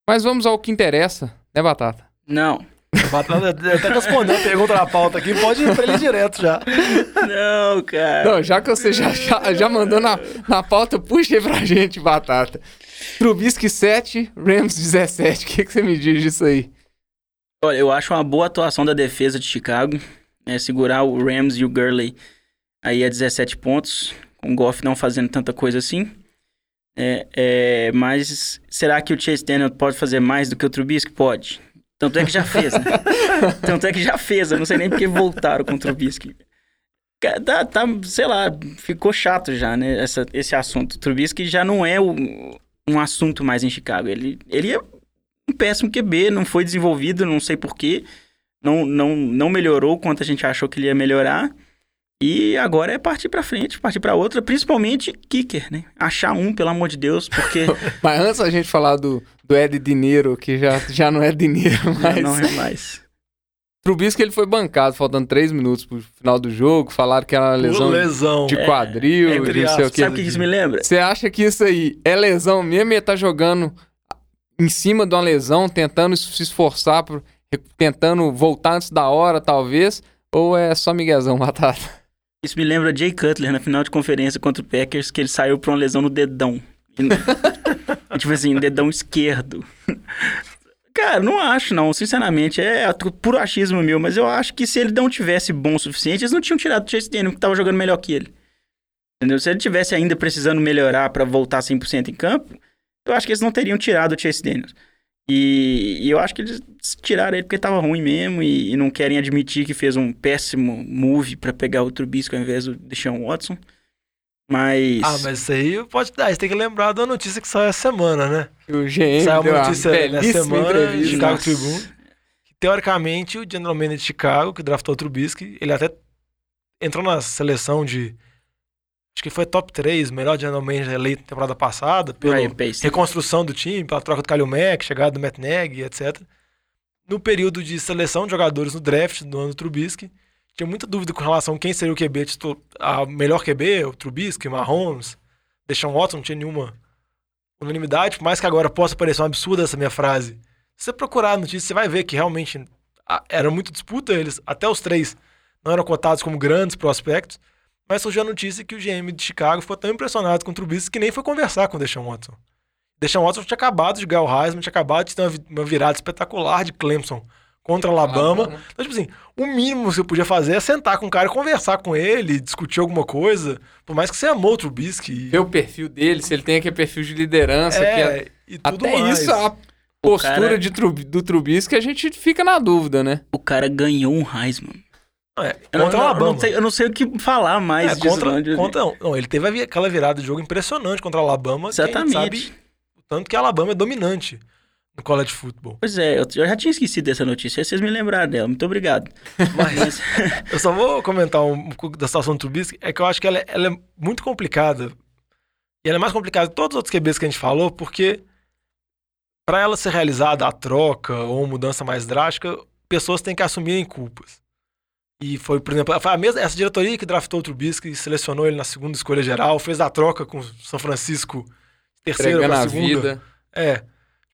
Speaker 3: Mas vamos ao que interessa, né, Batata?
Speaker 5: Não.
Speaker 4: O Batata até respondeu a pergunta na pauta aqui, pode ir pra ele direto já.
Speaker 5: Não, cara.
Speaker 3: Não, já que você já, já, já mandou na, na pauta, puxa aí pra gente, Batata. Trubisky 7, Rams 17. O que, que você me diz disso aí?
Speaker 5: Olha, eu acho uma boa atuação da defesa de Chicago. né, segurar o Rams e o Gurley aí a 17 pontos. Com o Goff não fazendo tanta coisa assim. É, é, mas será que o Chase Daniel pode fazer mais do que o Trubisky? Pode. Tanto é que já fez, né? Tanto é que já fez. Eu não sei nem porque voltaram com o Trubisky. Tá, tá, sei lá, ficou chato já, né? Essa, esse assunto. O Trubisky já não é o- um assunto mais em Chicago. Ele, ele é um péssimo QB, não foi desenvolvido, não sei porquê. Não, não, não melhorou o quanto a gente achou que ele ia melhorar. E agora é partir pra frente, partir pra outra, principalmente kicker, né? Achar um, pelo amor de Deus, porque
Speaker 3: Mas antes a gente falar do, do Ed Dinheiro, que já, já não é dinheiro, mas...
Speaker 5: não é mais.
Speaker 3: Trubisky ele foi bancado, faltando 3 minutos pro final do jogo. Falaram que era uma lesão
Speaker 4: lesão.
Speaker 3: de quadril,
Speaker 4: entre
Speaker 3: de não sei o que.
Speaker 5: Sabe o que isso me lembra?
Speaker 3: Você acha que isso aí é lesão mesmo e ele tá jogando em cima de uma lesão, tentando se esforçar, por- tentando voltar antes da hora, talvez? Ou é só miguezão, Batata?
Speaker 5: Isso me lembra Jay Cutler na final de conferência contra o Packers, que ele saiu por uma lesão no dedão. E, tipo assim, dedão esquerdo. Cara, não acho, não. Sinceramente, é puro achismo meu, mas eu acho que se ele não tivesse bom o suficiente, eles não tinham tirado o Chase Daniel, que tava jogando melhor que ele. Entendeu? Se ele tivesse ainda precisando melhorar pra voltar 100% em campo, eu acho que eles não teriam tirado o Chase Daniels. E, e eu acho que eles tiraram ele porque tava ruim mesmo e, e não querem admitir que fez um péssimo move pra pegar o Trubisky ao invés do Deshaun Watson. Mas...
Speaker 4: Ah, mas isso aí pode dar. Você tem que lembrar da notícia que saiu essa semana, né?
Speaker 3: O GM
Speaker 4: Saiu
Speaker 3: deu
Speaker 4: uma notícia
Speaker 3: belíssima
Speaker 4: semana,
Speaker 3: entrevista.
Speaker 4: Chicago
Speaker 5: Nossa.
Speaker 4: Tribune. Que, teoricamente, o general manager de Chicago, que draftou o Trubisky, ele até entrou na seleção de... Acho que foi top 3, melhor general manager eleito na temporada passada, pela reconstrução do time, pela troca do Kalil Mack, chegada do Matt Nagy, etc. No período de seleção de jogadores no draft do ano do Trubisky, tinha muita dúvida com relação a quem seria o QB, a melhor QB, o Trubisky, Mahomes, Deshaun Watson, não tinha nenhuma unanimidade, por mais que agora possa parecer um absurdo essa minha frase. Se você procurar a notícia, você vai ver que realmente ah, era muito disputa, eles, até os três não eram cotados como grandes prospectos, mas surgiu a notícia que o GM de Chicago ficou tão impressionado com o Trubisky que nem foi conversar com o Deshaun Watson. Deshaun Watson tinha acabado de ganhar o Heisman, tinha acabado de ter uma vi- uma virada espetacular de Clemson contra Alabama.
Speaker 3: Alabama.
Speaker 4: Então, tipo assim, o mínimo que você podia fazer é sentar com o cara e conversar com ele, discutir alguma coisa, por mais que você amou o Trubisky.
Speaker 3: Ver o perfil dele, se ele tem aquele perfil de liderança. que é-
Speaker 4: É, e tudo
Speaker 3: Até
Speaker 4: mais.
Speaker 3: isso, a postura
Speaker 5: cara-
Speaker 3: de do Trubisky, a gente fica na dúvida, né?
Speaker 5: O cara ganhou um Heisman.
Speaker 4: É,
Speaker 5: não,
Speaker 4: contra o Alabama.
Speaker 5: não sei, eu não sei o que falar mais
Speaker 4: É, contra, contra, não. Não, ele teve aquela virada de jogo impressionante contra o Alabama.
Speaker 5: Exatamente.
Speaker 4: sabe o tanto que a Alabama é dominante no college football.
Speaker 5: Pois é, eu, eu já tinha esquecido dessa notícia, aí vocês me lembraram dela. Muito obrigado. Mas,
Speaker 4: Eu só vou comentar um, pouco da situação do Trubisky, é que eu acho que ela, é- ela é muito complicada. E ela é mais complicada que todos os outros QBs que a gente falou, porque para ela ser realizada a troca ou mudança mais drástica, pessoas têm que assumirem culpas. E foi, por exemplo, a mesma, essa diretoria que draftou o Trubisky, selecionou ele na segunda escolha geral, fez a troca com o São Francisco, terceira
Speaker 3: Entregando
Speaker 4: para
Speaker 3: a
Speaker 4: segunda.
Speaker 3: vida.
Speaker 4: É.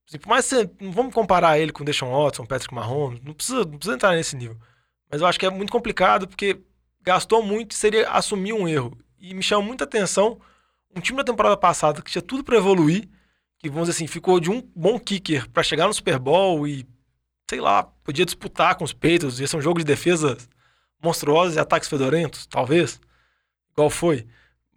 Speaker 4: Assim, por mais que você, não vamos comparar ele com o Deshaun Watson, Patrick Mahomes, não precisa, não precisa entrar nesse nível. Mas eu acho que é muito complicado porque gastou muito e seria assumir um erro. E me chama muita atenção um time da temporada passada que tinha tudo para evoluir, que vamos dizer assim, ficou de um bom kicker para chegar no Super Bowl e sei lá, podia disputar com os Patriots, ia ser um jogo de defesa monstruosos e ataques fedorentos, talvez, igual foi.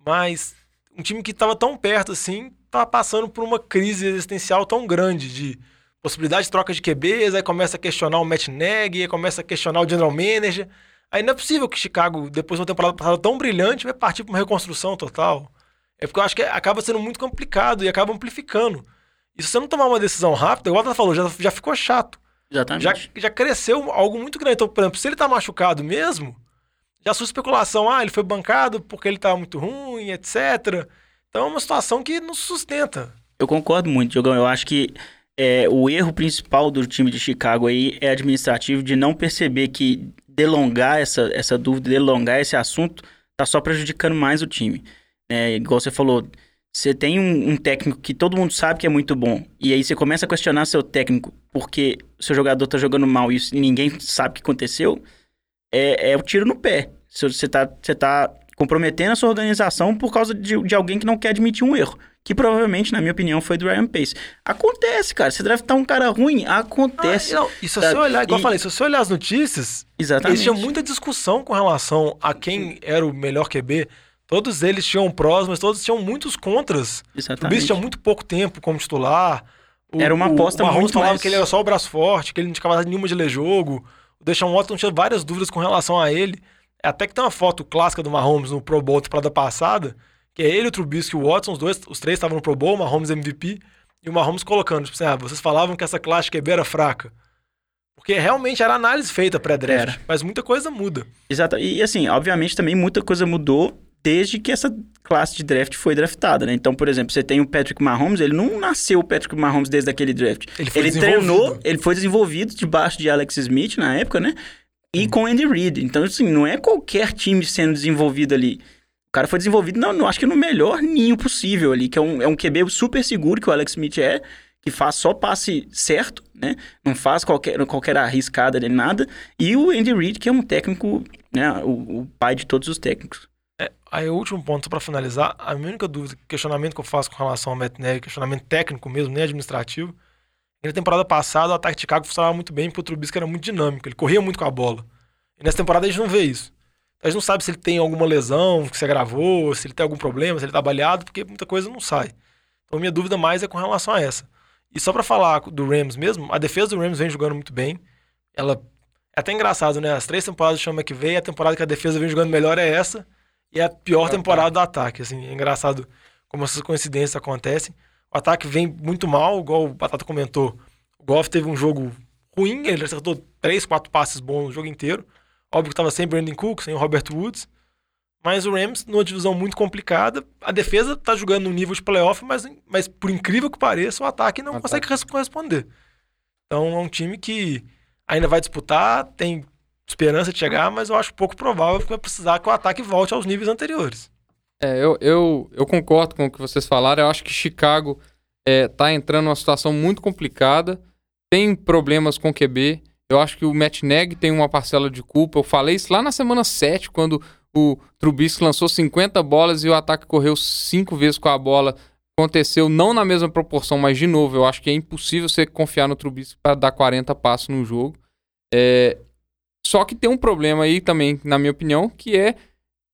Speaker 4: Mas um time que estava tão perto assim, estava passando por uma crise existencial tão grande de possibilidade de troca de QBs, aí começa a questionar o Matt Nagy, aí começa a questionar o general manager. Aí não é possível que Chicago, depois de uma temporada passada tão brilhante, vai partir para uma reconstrução total. É porque eu acho que acaba sendo muito complicado e acaba amplificando. E se você não tomar uma decisão rápida, igual ela falou, já, já ficou chato
Speaker 5: exatamente.
Speaker 4: já, já cresceu algo muito grande. Então, por exemplo, se ele tá machucado mesmo, já sua especulação, ah, ele foi bancado porque ele tá muito ruim, etc. Então é uma situação que não sustenta.
Speaker 5: Eu concordo muito, Diogão. Eu acho que é, o erro principal do time de Chicago aí é administrativo de não perceber que delongar essa, essa dúvida, delongar esse assunto, tá só prejudicando mais o time. É, igual você falou, você tem um, um técnico que todo mundo sabe que é muito bom, e aí você começa a questionar seu técnico porque seu jogador tá jogando mal e ninguém sabe o que aconteceu, é, é o tiro no pé. Você tá, você tá comprometendo a sua organização por causa de, de alguém que não quer admitir um erro. Que provavelmente, na minha opinião, foi do Ryan Pace. Acontece, cara. Você deve estar um cara ruim. Acontece.
Speaker 4: Ah, não, e se você
Speaker 5: Sabe?
Speaker 4: olhar, igual
Speaker 5: E-
Speaker 4: eu falei, se você olhar as notícias,
Speaker 5: Exatamente.
Speaker 4: eles tinham muita discussão com relação a quem era o melhor QB. Todos eles tinham prós, mas todos tinham muitos contras. O
Speaker 5: Exatamente.
Speaker 4: Bicho tinha muito pouco tempo como titular. O-
Speaker 5: Era uma aposta
Speaker 4: o Mahomes
Speaker 5: muito
Speaker 4: falava
Speaker 5: mais-
Speaker 4: que ele era só o braço forte, que ele não tinha capacidade nenhuma de ler jogo. O Deshaun Watson tinha várias dúvidas com relação a ele. Até que tem uma foto clássica do Mahomes no Pro Bowl da temporada passada, que é ele, o Trubisky e o Watson, os dois, os três estavam no Pro Bowl, o Mahomes MVP, e o Mahomes colocando, tipo assim, ah, vocês falavam que essa classe QB era fraca. Porque realmente era análise feita pré-draft, mas muita coisa muda.
Speaker 5: Exato. E assim, obviamente também muita coisa mudou desde que essa classe de draft foi draftada, né? Então, por exemplo, você tem o Patrick Mahomes, ele não nasceu o Patrick Mahomes desde aquele draft.
Speaker 4: Ele foi
Speaker 5: treinou, ele foi desenvolvido debaixo de Alex Smith na época, né? E com Andy Reid. Então, assim, não é qualquer time sendo desenvolvido ali. O cara foi desenvolvido, não, não acho que no melhor ninho possível ali, que é um, é um QB super seguro que o Alex Smith é, que faz só passe certo, né? Não faz qualquer, qualquer arriscada nem nada. E o Andy Reid, que é um técnico, né? O, o pai de todos os técnicos.
Speaker 4: Aí o último ponto, pra finalizar, a minha única dúvida, questionamento que eu faço com relação ao Matt Nagy, questionamento técnico mesmo, nem administrativo, na temporada passada o ataque de Chicago funcionava muito bem, porque o Trubisky era muito dinâmico, ele corria muito com a bola. E nessa temporada a gente não vê isso. A gente não sabe se ele tem alguma lesão que se agravou, se ele tem algum problema, se ele tá baleado, porque muita coisa não sai. Então minha dúvida mais é com relação a essa. E só pra falar do Rams mesmo, a defesa do Rams vem jogando muito bem. Ela é até engraçado, né? As três temporadas do Sean McVay, a temporada que a defesa vem jogando melhor é essa. E é a pior temporada do ataque. Assim, é engraçado como essas coincidências acontecem. O ataque vem muito mal, igual o Batata comentou. O Goff teve um jogo ruim, ele acertou três, quatro passes bons no jogo inteiro. Óbvio que estava sem Brandon Cook, sem o Robert Woods. Mas o Rams, numa divisão muito complicada, a defesa tá jogando no nível de playoff, mas, mas por incrível que pareça, o ataque não
Speaker 3: O
Speaker 4: consegue res- corresponder. Então é um time que ainda vai disputar, tem esperança de chegar, mas eu acho pouco provável que vai precisar que o ataque volte aos níveis anteriores.
Speaker 3: É, eu, eu, eu concordo com o que vocês falaram. Eu acho que Chicago é, tá entrando numa situação muito complicada, tem problemas com o QB. Eu acho que o Matt Neg tem uma parcela de culpa. Eu falei isso lá na semana 7, quando o Trubisky lançou 50 bolas e o ataque correu cinco vezes com a bola. Aconteceu não na mesma proporção, mas de novo, eu acho que é impossível você confiar no Trubisky para dar 40 passos no jogo. É, só que tem um problema aí também, na minha opinião, que é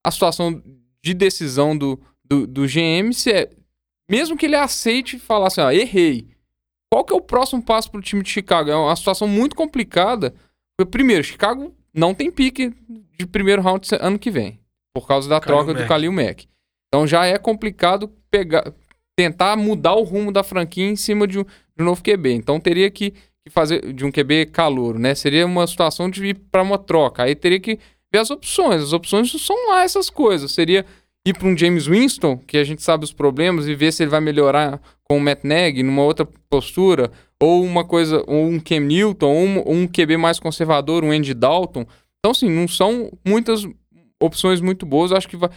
Speaker 3: a situação de decisão do, do, do GM. Se é, mesmo que ele aceite falar assim, ó, errei. Qual que é o próximo passo para o time de Chicago? É uma situação muito complicada. Porque, primeiro, Chicago não tem pique de primeiro round ano que vem, por causa da
Speaker 4: Khalil
Speaker 3: troca
Speaker 4: Mack.
Speaker 3: do Khalil Mack. Então já é complicado pegar, tentar mudar o rumo da franquia em cima de um, de um novo QB. Então teria que, que fazer de um QB calouro, né? Seria uma situação de ir para uma troca. Aí teria que ver as opções. As opções não são lá essas coisas. Seria ir para um James Winston, que a gente sabe os problemas, e ver se ele vai melhorar com o Matt Nagy numa outra postura, ou uma coisa, ou um Cam Newton, ou um, ou um QB mais conservador, um Andy Dalton. Então, assim, não são muitas opções muito boas. Eu acho que vai,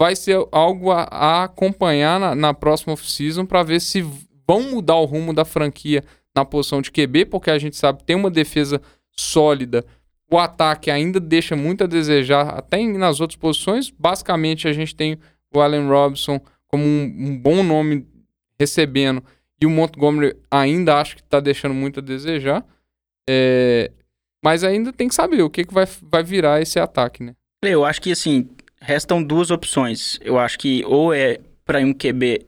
Speaker 3: vai ser algo a, a acompanhar na, na próxima off-season para ver se vão mudar o rumo da franquia na posição de QB, porque a gente sabe tem uma defesa sólida. O ataque ainda deixa muito a desejar, até nas outras posições. Basicamente, a gente tem o Allen Robinson como um, um bom nome recebendo, e o Montgomery ainda acho que está deixando muito a desejar. É, mas ainda tem que saber o que, que vai, vai virar esse ataque, né?
Speaker 5: Eu acho que assim, restam duas opções. Eu acho que ou é para um QB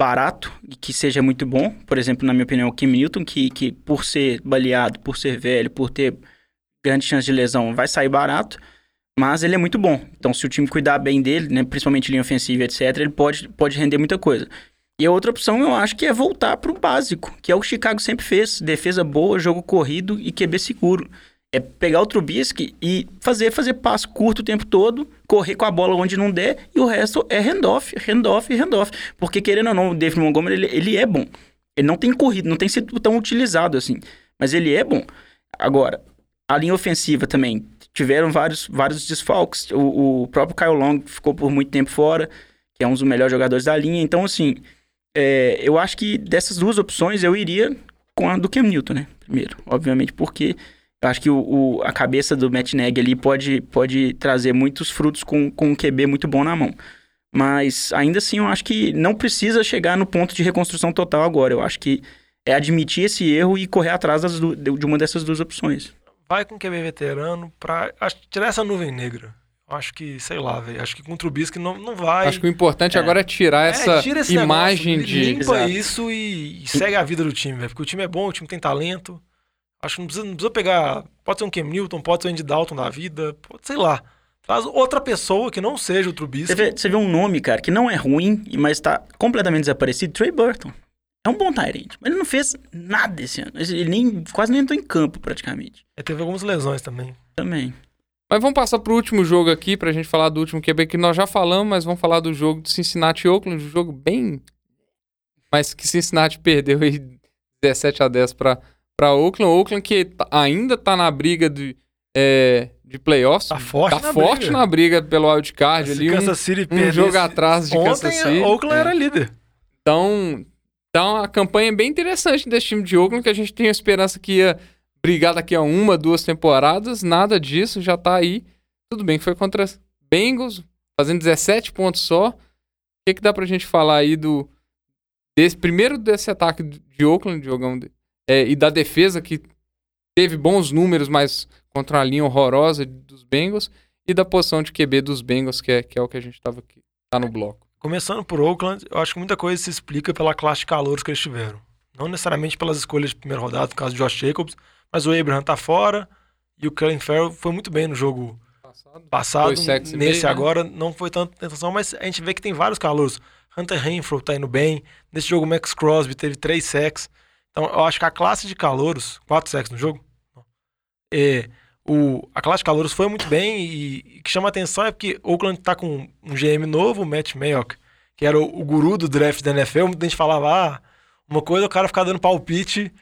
Speaker 5: barato e que seja muito bom, por exemplo, na minha opinião, o Kim Newton, que, que por ser baleado, por ser velho, por ter grande chance de lesão, vai sair barato, mas ele é muito bom. Então, se o time cuidar bem dele, né, principalmente linha ofensiva, etc., ele pode, pode render muita coisa. E a outra opção, eu acho que é voltar para o básico, que é o que Chicago sempre fez: defesa boa, jogo corrido e QB seguro. É pegar o Trubisky e fazer, fazer passo curto o tempo todo, correr com a bola onde não der, e o resto é handoff, handoff handoff. Porque, querendo ou não, o David Montgomery, ele, ele é bom. Ele não tem corrido, não tem sido tão utilizado assim. Mas ele é bom. Agora, a linha ofensiva também. Tiveram vários, vários desfalques. O, o próprio Kyle Long ficou por muito tempo fora, que é um dos melhores jogadores da linha. Então, assim, é, eu acho que dessas duas opções eu iria com a do Cam Newton, né? Primeiro, obviamente, porque eu acho que o, o- a cabeça do Matt Nagy ali pode, pode trazer muitos frutos com, com um QB muito bom na mão. Mas ainda assim, eu acho que não precisa chegar no ponto de reconstrução total agora. Eu acho que é admitir esse erro e correr atrás das de uma dessas duas opções.
Speaker 4: Vai com QB veterano pra acho, tirar essa nuvem negra. Eu Acho que, sei lá, velho. Acho que com o Trubisky não, não vai.
Speaker 3: Acho que o importante agora é tirar
Speaker 4: É,
Speaker 3: essa
Speaker 4: tira esse
Speaker 3: imagem
Speaker 4: negócio,
Speaker 3: de.
Speaker 4: Limpa
Speaker 5: Exato.
Speaker 4: isso e, e segue a vida do time, velho. Porque o time é bom, o time tem talento. Acho que não precisa, não precisa pegar. Pode ser um Cam Newton, pode ser um Andy Dalton da vida, pode, sei lá. Traz outra pessoa que não seja o Trubisky.
Speaker 5: Você vê, você vê um nome, cara, que não é ruim, mas tá completamente desaparecido, Trey Burton. É um bom Tyrant, mas ele não fez nada esse ano. Ele nem, quase nem entrou em campo, praticamente.
Speaker 4: Ele teve algumas lesões também.
Speaker 5: Também.
Speaker 3: Mas vamos passar pro último jogo aqui, pra gente falar do último QB que nós já falamos, mas vamos falar do jogo de Cincinnati e Oakland, um jogo bem. Mas que Cincinnati perdeu aí 17 a 10 pra, pra Oakland. Oakland que tá- ainda tá na briga de, é, de playoffs.
Speaker 4: Tá forte
Speaker 3: tá
Speaker 4: na
Speaker 3: forte
Speaker 4: briga.
Speaker 3: na briga pelo wildcard ali. Um,
Speaker 4: Kansas City
Speaker 3: um
Speaker 4: perdesse-
Speaker 3: jogo atrás de
Speaker 4: Ontem,
Speaker 3: Kansas City.
Speaker 4: Oakland
Speaker 3: É.
Speaker 4: era líder.
Speaker 3: Então, tá uma campanha bem interessante desse time de Oakland, que a gente tem a esperança que ia brigar daqui a uma, duas temporadas. Nada disso, já tá aí. Tudo bem que foi contra Bengals, fazendo 17 pontos só. O que, que dá pra gente falar aí do. Desse, primeiro desse ataque de Oakland, jogão, de- é, e da defesa, que teve bons números, mas contra a linha horrorosa dos Bengals, e da posição de QB dos Bengals, que é, que é o que a gente tava aqui. Tá no bloco.
Speaker 4: Começando por Oakland, eu acho que muita coisa se explica pela classe de calouros que eles tiveram. Não necessariamente pelas escolhas de primeira rodada, no caso de Josh Jacobs, mas o Abraham tá fora e o Kellen Farrell foi muito bem no jogo passado.
Speaker 3: E
Speaker 4: Nesse
Speaker 3: meio, né?
Speaker 4: agora não foi tanta tentação, mas a gente vê que tem vários calouros. Hunter Renfro tá indo bem. Nesse jogo, o Max Crosby teve três sacks. Então, eu acho que a classe de calouros, quatro sacks no jogo, é, o, a classe de calouros foi muito bem e, o que chama atenção é porque Oakland tá com um GM novo, o Matt Mayock, que era o, o guru do draft da NFL. Muita gente falava, ah, uma coisa é o cara ficar dando palpite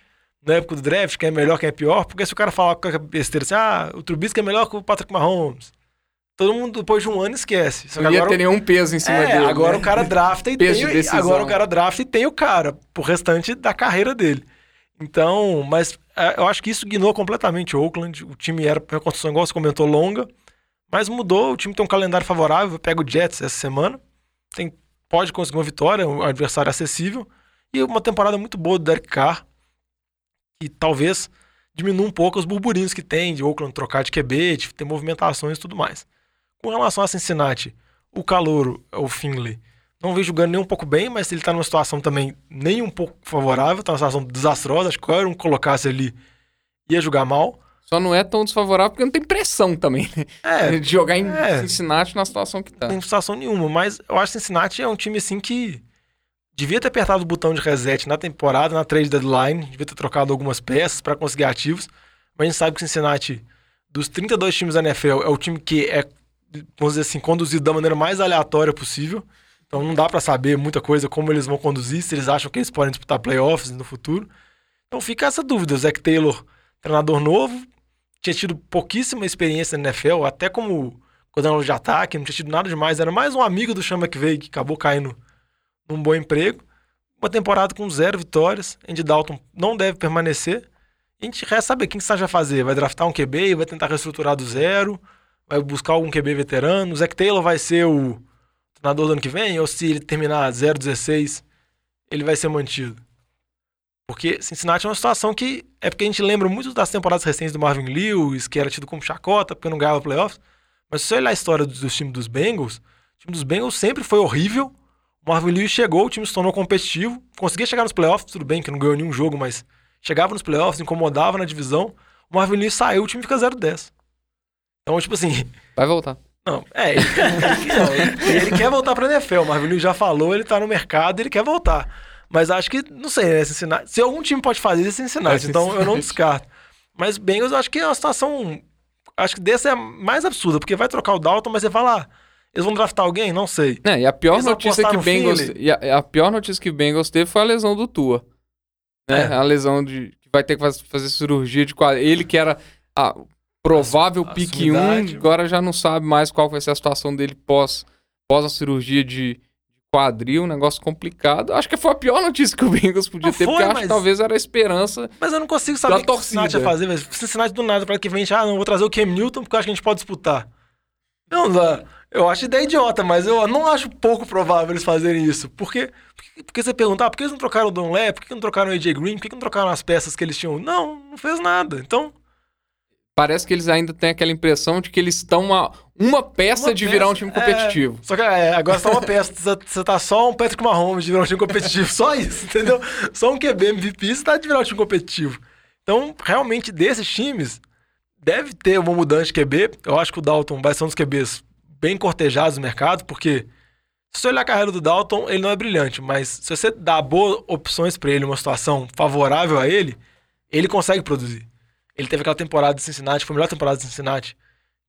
Speaker 4: na época do draft, quem é melhor, quem é pior, porque se o cara falar com a besteira assim, ah, o Trubisky é melhor que o Patrick Mahomes, todo mundo depois de um ano esquece. Só
Speaker 3: Não ia
Speaker 4: agora,
Speaker 3: ter nenhum peso em cima
Speaker 4: é,
Speaker 3: dele.
Speaker 4: agora
Speaker 3: né?
Speaker 4: o cara drafta e
Speaker 3: Peso
Speaker 4: tem,
Speaker 3: de
Speaker 4: agora o cara drafta e tem o cara pro restante da carreira dele. Então, mas é, eu acho que isso guinou completamente o Oakland. O time era pra reconstrução, igual você comentou, longa, mas mudou. O time tem um calendário favorável. Pega o Jets essa semana, tem, pode conseguir uma vitória, um adversário acessível e uma temporada muito boa do Derek Carr, que talvez diminua um pouco os burburinhos que tem de Oakland trocar de QB, de ter movimentações e tudo mais. Com relação a Cincinnati, o Calouro, o Finley, não vejo jogando nem um pouco bem, mas ele tá numa situação também nem um pouco favorável, tá numa situação desastrosa. Acho que qualquer um colocasse ali ia jogar mal.
Speaker 3: Só não é tão desfavorável porque não tem pressão também, né?
Speaker 4: É,
Speaker 3: De jogar em
Speaker 4: é.
Speaker 3: Cincinnati na situação que tá.
Speaker 4: não tem situação nenhuma, mas eu acho que Cincinnati é um time assim que devia ter apertado o botão de reset na temporada, na trade deadline, devia ter trocado algumas peças para conseguir ativos, mas a gente sabe que Cincinnati, dos 32 times da NFL, é o time que é, vamos dizer assim, conduzido da maneira mais aleatória possível. Então não dá para saber muita coisa como eles vão conduzir, se eles acham que eles podem disputar playoffs no futuro. Então fica essa dúvida. O Zach Taylor, treinador novo, tinha tido pouquíssima experiência na NFL, até como coordenador de ataque, não tinha tido nada demais. Era mais um amigo do Sean McVay que acabou caindo num bom emprego. Uma temporada com zero vitórias. Andy Dalton não deve permanecer. A gente quer saber quem que vai fazer. Vai draftar um QB, vai tentar reestruturar do zero, vai buscar algum QB veterano. O Taylor vai ser o treinador do ano que vem, ou se ele terminar 0-16, ele vai ser mantido. Porque Cincinnati é uma situação que é porque a gente lembra muito das temporadas recentes do Marvin Lewis, que era tido como chacota, porque não ganhava playoffs. Mas se você olhar a história dos, dos times dos Bengals, o time dos Bengals sempre foi horrível. O Marvin Lewis chegou, o time se tornou competitivo, conseguia chegar nos playoffs, tudo bem que não ganhou nenhum jogo, mas chegava nos playoffs, incomodava na divisão. O Marvin Lewis saiu, o time fica 0-10. Então, tipo assim,
Speaker 3: Vai voltar.
Speaker 4: não, é, ele, não, ele, ele quer voltar pra NFL. O Marvin Lewis já falou, ele tá no mercado, ele quer voltar. Mas acho que, não sei, né, Cincinnati, se algum time pode fazer, é Cincinnati.
Speaker 3: É
Speaker 4: Então eu não descarto. Mas Bengals, eu acho que é uma situação. Acho que dessa é a mais absurda, porque vai trocar o Dalton, mas você fala, ah, eles vão draftar alguém? Não sei.
Speaker 3: É, e a pior
Speaker 4: Eles
Speaker 3: notícia que Bengals. E a, a pior notícia que o Bengals teve foi a lesão do Tua. Né?
Speaker 4: É.
Speaker 3: A lesão de. que vai ter que faz- fazer cirurgia de quadril. Ele que era a provável
Speaker 4: A- a
Speaker 3: pique 1,
Speaker 4: sumidade.
Speaker 3: agora já não sabe mais qual vai ser a situação dele pós, pós a cirurgia de quadril, um negócio complicado. Acho que foi a pior notícia que o Bengals podia
Speaker 4: Não
Speaker 3: ter,
Speaker 4: foi,
Speaker 3: porque acho que
Speaker 4: mas-
Speaker 3: talvez era a esperança.
Speaker 4: Mas eu não consigo saber o que o Cincinnati ia fazer. Mas Cincinnati do nada, para que vem, ah, não, vou trazer o Cam Newton porque eu acho que a gente pode disputar. Não dá. Eu acho ideia idiota, mas eu não acho pouco provável eles fazerem isso. Porque, porque, porque você perguntar, ah, por que eles não trocaram o Don Lé? Por que não trocaram o AJ Green? Por que não trocaram as peças que eles tinham? Não, não fez nada. Então,
Speaker 3: Parece que eles ainda têm aquela impressão de que eles estão a uma peça
Speaker 4: Uma
Speaker 3: de
Speaker 4: peça,
Speaker 3: virar um time competitivo.
Speaker 4: É, só que é, agora só uma peça. Você- Você tá só um Patrick Mahomes de virar um time competitivo. Só isso, entendeu? Só um QB MVP, você tá de virar um time competitivo. Então, realmente, desses times, deve ter uma mudança de QB. Eu acho que o Dalton vai ser um dos QBs bem cortejados no mercado, porque se você olhar a carreira do Dalton, ele não é brilhante, mas se você dá boas opções pra ele, uma situação favorável a ele, ele consegue produzir. Ele teve aquela temporada de Cincinnati, foi a melhor temporada de Cincinnati,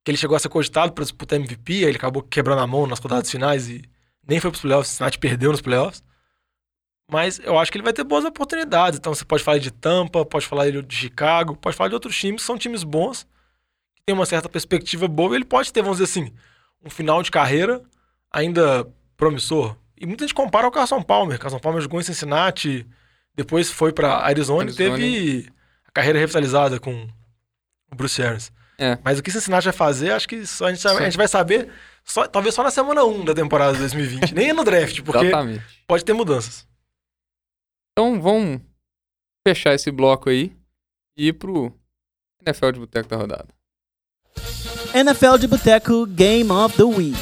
Speaker 4: que ele chegou a ser cogitado para disputar MVP, aí ele acabou quebrando a mão nas rodadas finais e nem foi pros playoffs, Cincinnati perdeu nos playoffs. Mas eu acho que ele vai ter boas oportunidades. Então você pode falar de Tampa, pode falar de Chicago, pode falar de outros times que são times bons, que tem uma certa perspectiva boa, e ele pode ter, vamos dizer assim, um final de carreira ainda promissor. E muita gente compara ao Carson Palmer. Carson Palmer jogou em Cincinnati, depois foi para Arizona,
Speaker 3: Arizona.
Speaker 4: e teve a carreira revitalizada com o Bruce Arians.
Speaker 3: É.
Speaker 4: Mas o que Cincinnati vai fazer, acho que só a, gente, a gente vai saber, só, talvez só na semana 1 da temporada de 2020. Nem no draft, porque
Speaker 3: Exatamente.
Speaker 4: pode ter mudanças.
Speaker 3: Então vamos fechar esse bloco aí e ir pro NFL de Boteco da Rodada.
Speaker 6: NFL de Boteco Game of the Week.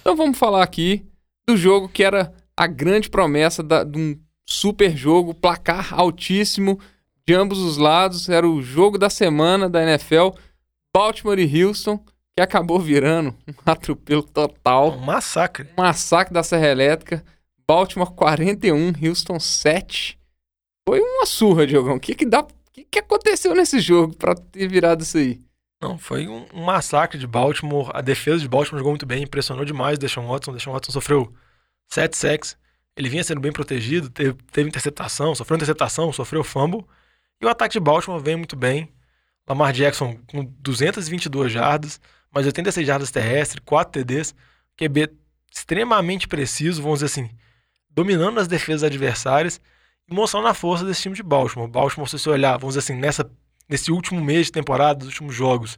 Speaker 3: Então vamos falar aqui do jogo que era a grande promessa da- de um super jogo, placar altíssimo de ambos os lados. Era o jogo da semana da NFL, Baltimore e Houston, que acabou virando um atropelo
Speaker 4: Um
Speaker 3: total.
Speaker 4: massacre.
Speaker 3: Um massacre da Serra Elétrica. Baltimore 41, Houston 7. Foi uma surra, Diogão. O que que dá... O que, que aconteceu nesse jogo pra ter virado isso aí?
Speaker 4: Não, foi um, um massacre de Baltimore. A defesa de Baltimore jogou muito bem, impressionou demais o Deshaun Watson. Deshaun Watson sofreu sete sacks. Ele vinha sendo bem protegido, teve, teve interceptação, sofreu interceptação, sofreu fumble. E o ataque de Baltimore vem muito bem. Lamar Jackson com 222 jardas. mas 86 jardas terrestres, 4 TDs, QB extremamente preciso, vamos dizer assim, dominando as defesas adversárias e mostrando a força desse time de Baltimore. Baltimore, se você olhar, vamos dizer assim, nessa, nesse último mês de temporada, dos últimos jogos,